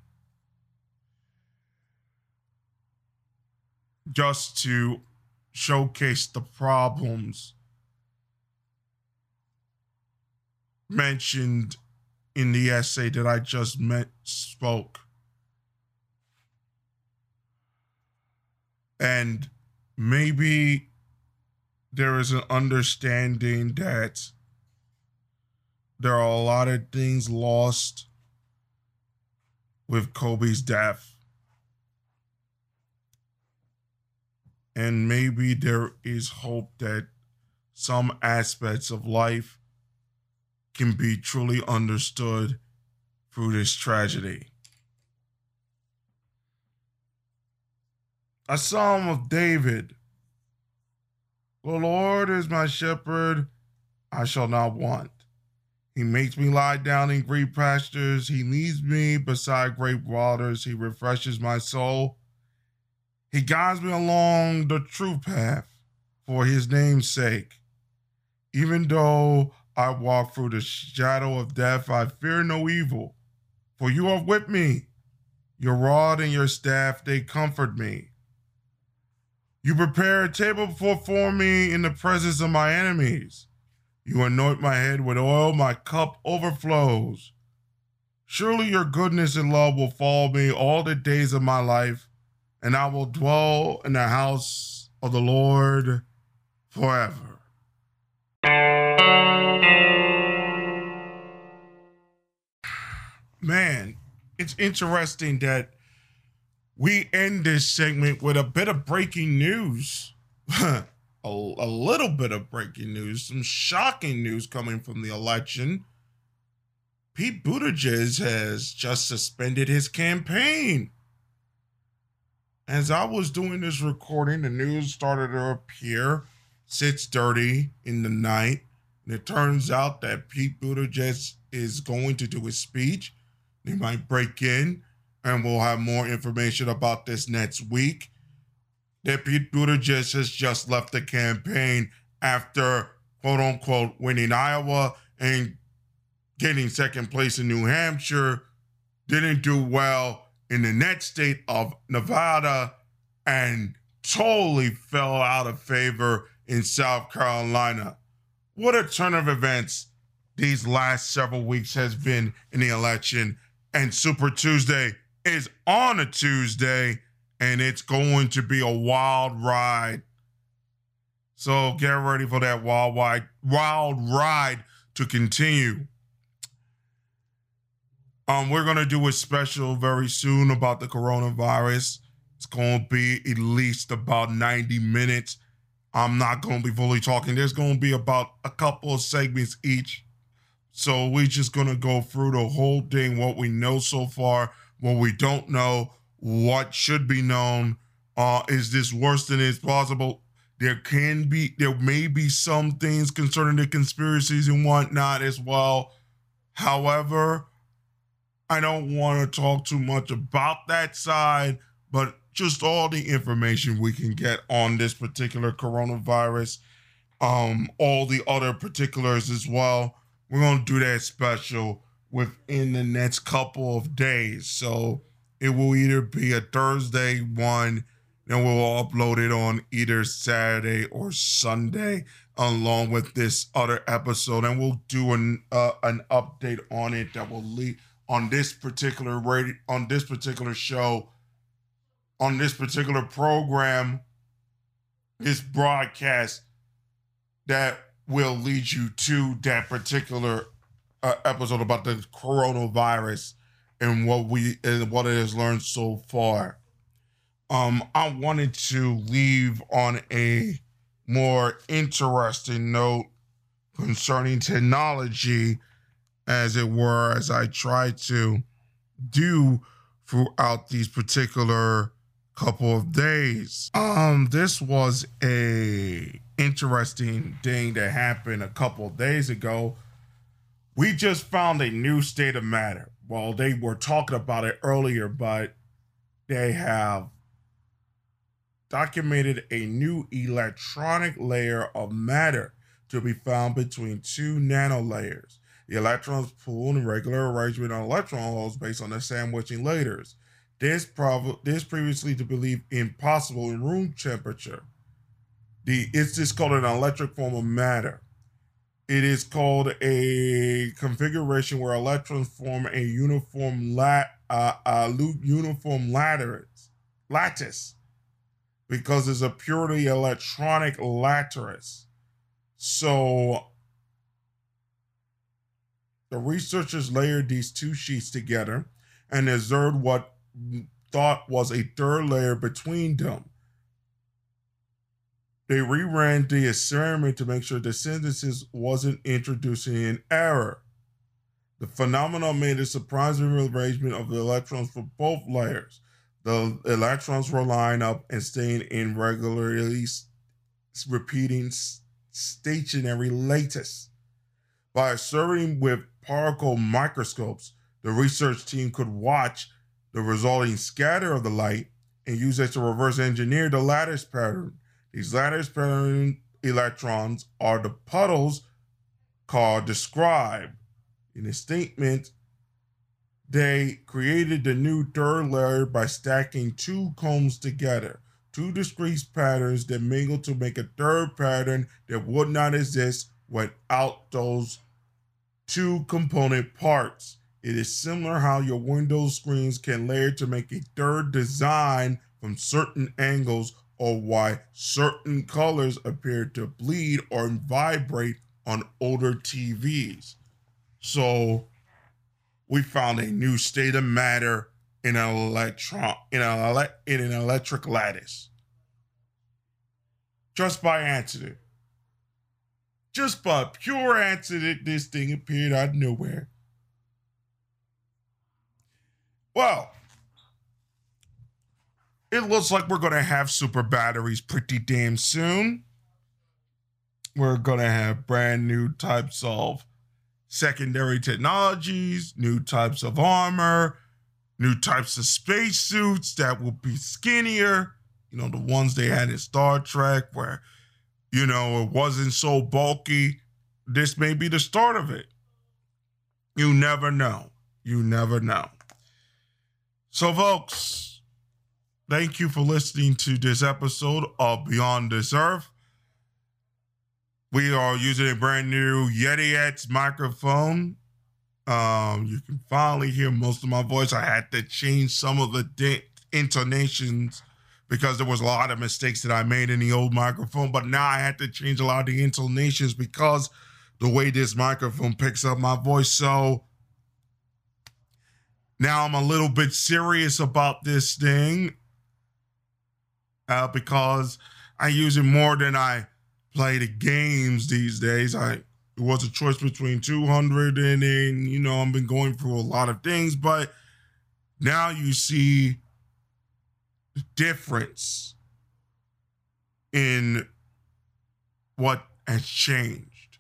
Just to showcase the problems mentioned in the essay that I just met, spoke. And maybe there is an understanding that there are a lot of things lost with Kobe's death. And maybe there is hope that some aspects of life can be truly understood through this tragedy. A psalm of David. The Lord is my shepherd, I shall not want. He makes me lie down in green pastures. He leads me beside great waters. He refreshes my soul. He guides me along the true path for his name's sake. Even though I walk through the shadow of death, I fear no evil, for you are with me. Your rod and your staff, they comfort me. You prepare a table before me in the presence of my enemies. You anoint my head with oil, my cup overflows. Surely your goodness and love will follow me all the days of my life, and I will dwell in the house of the Lord forever. Man, it's interesting that we end this segment with a bit of breaking news. [LAUGHS] a, a little bit of breaking news, some shocking news coming from the election. Pete Buttigieg has just suspended his campaign. As I was doing this recording, the news started to appear 6:30 in the night, and it turns out that Pete Buttigieg is going to do a speech. They might break in, and we'll have more information about this next week. That Pete Buttigieg has just left the campaign after quote unquote winning Iowa and getting second place in New Hampshire, didn't do well in the next state of Nevada, and totally fell out of favor in South Carolina. What a turn of events these last several weeks has been in the election. And Super Tuesday is on a Tuesday, and it's going to be a wild ride. So get ready for that wild, wild, wild ride to continue. Um, we're gonna do a special very soon about the coronavirus. It's gonna be at least about 90 minutes. I'm not gonna be fully talking. There's gonna be about a couple of segments each. So we're just gonna go through the whole thing, what we know so far, what we don't know, what should be known. Uh, is this worse than it's possible? There can be, there may be some things concerning the conspiracies and whatnot as well. However, I don't want to talk too much about that side, but just all the information we can get on this particular coronavirus, um, all the other particulars as well. We're gonna do that special within the next couple of days. So it will either be a Thursday one, then we'll upload it on either Saturday or Sunday, along with this other episode, and we'll do an uh, an update on it that will lead on this particular radio on this particular show, on this particular program, this broadcast that will lead you to that particular episode about the coronavirus and what we and what it has learned so far. Um, I wanted to leave on a more interesting note concerning technology, as it were, as I try to do throughout these particular couple of days. Um, this was a interesting thing that happened a couple of days ago we just found a new state of matter. Well, they were talking about it earlier, but they have documented a new electronic layer of matter to be found between two nanolayers. The electrons pool in regular arrangement on electron holes based on the sandwiching layers. This prov- this previously to believe impossible in room temperature. The it's just called an electric form of matter. It is called a configuration where electrons form a uniform lat uh, uh, uniform lattice lattice because it's a purely electronic lattice. So the researchers layered these two sheets together and observed what thought was a third layer between them. They reran the experiment to make sure the sentences wasn't introducing an error. The phenomenon made a surprising rearrangement of the electrons for both layers. The electrons were lined up and staying in regularly repeating stationary lattice. By observing with particle microscopes, the research team could watch the resulting scatter of the light and use it to reverse engineer the lattice pattern. These lattice pattern electrons are the puddles called described. In a statement, they created the new third layer by stacking two combs together, two discrete patterns that mingle to make a third pattern that would not exist without those two component parts. It is similar how your Windows screens can layer to make a third design from certain angles or why certain colors appear to bleed or vibrate on older TVs. So we found a new state of matter in an electron in an, in an electric lattice. Just by accident. Just by pure accident, this thing appeared out of nowhere. Well, it looks like we're going to have super batteries pretty damn soon. We're going to have brand new types of secondary technologies, new types of armor, new types of spacesuits that will be skinnier. You know, the ones they had in Star Trek where, you know, it wasn't so bulky. This may be the start of it. You never know. You never know. So, folks, thank you for listening to this episode of Beyond This Earth. We are using a brand new Yeti X microphone. Um, you can finally hear most of my voice. I had to change some of the de- intonations because there was a lot of mistakes that I made in the old microphone, but now I had to change a lot of the intonations because the way this microphone picks up my voice. So now I'm a little bit serious about this thing uh, because I use it more than I play the games these days. I it was a choice between 200 and then you know I've been going through a lot of things, but now you see the difference in what has changed.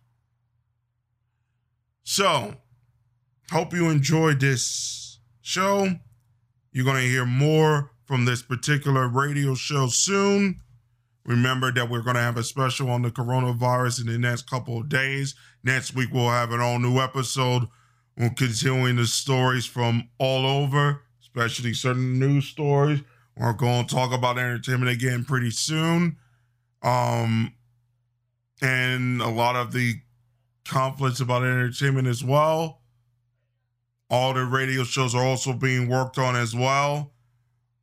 So, hope you enjoyed this show. You're going to hear more from this particular radio show soon. Remember that we're going to have a special on the coronavirus in the next couple of days. Next week, we'll have an all new episode. We're continuing the stories from all over, especially certain news stories. We're going to talk about entertainment again pretty soon. Um, and a lot of the conflicts about entertainment as well. All the radio shows are also being worked on as well.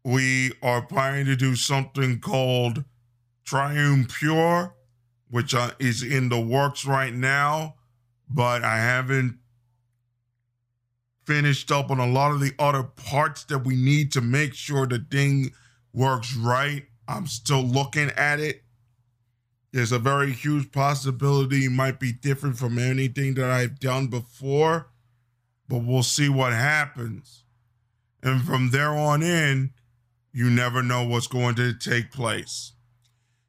We are planning to do something called Triune Pure, which uh, is in the works right now, but I haven't finished up on a lot of the other parts that we need to make sure the thing works right. I'm still looking at it. There's a very huge possibility it might be different from anything that I've done before but we'll see what happens. And from there on in, you never know what's going to take place.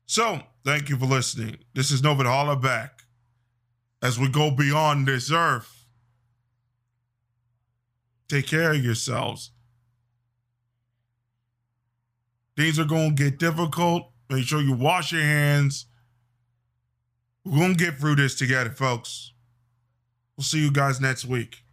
So, thank you for listening. This is Novid Holla back as we go beyond this earth. Take care of yourselves. Things are going to get difficult. Make sure you wash your hands. We're going to get through this together, folks. We'll see you guys next week.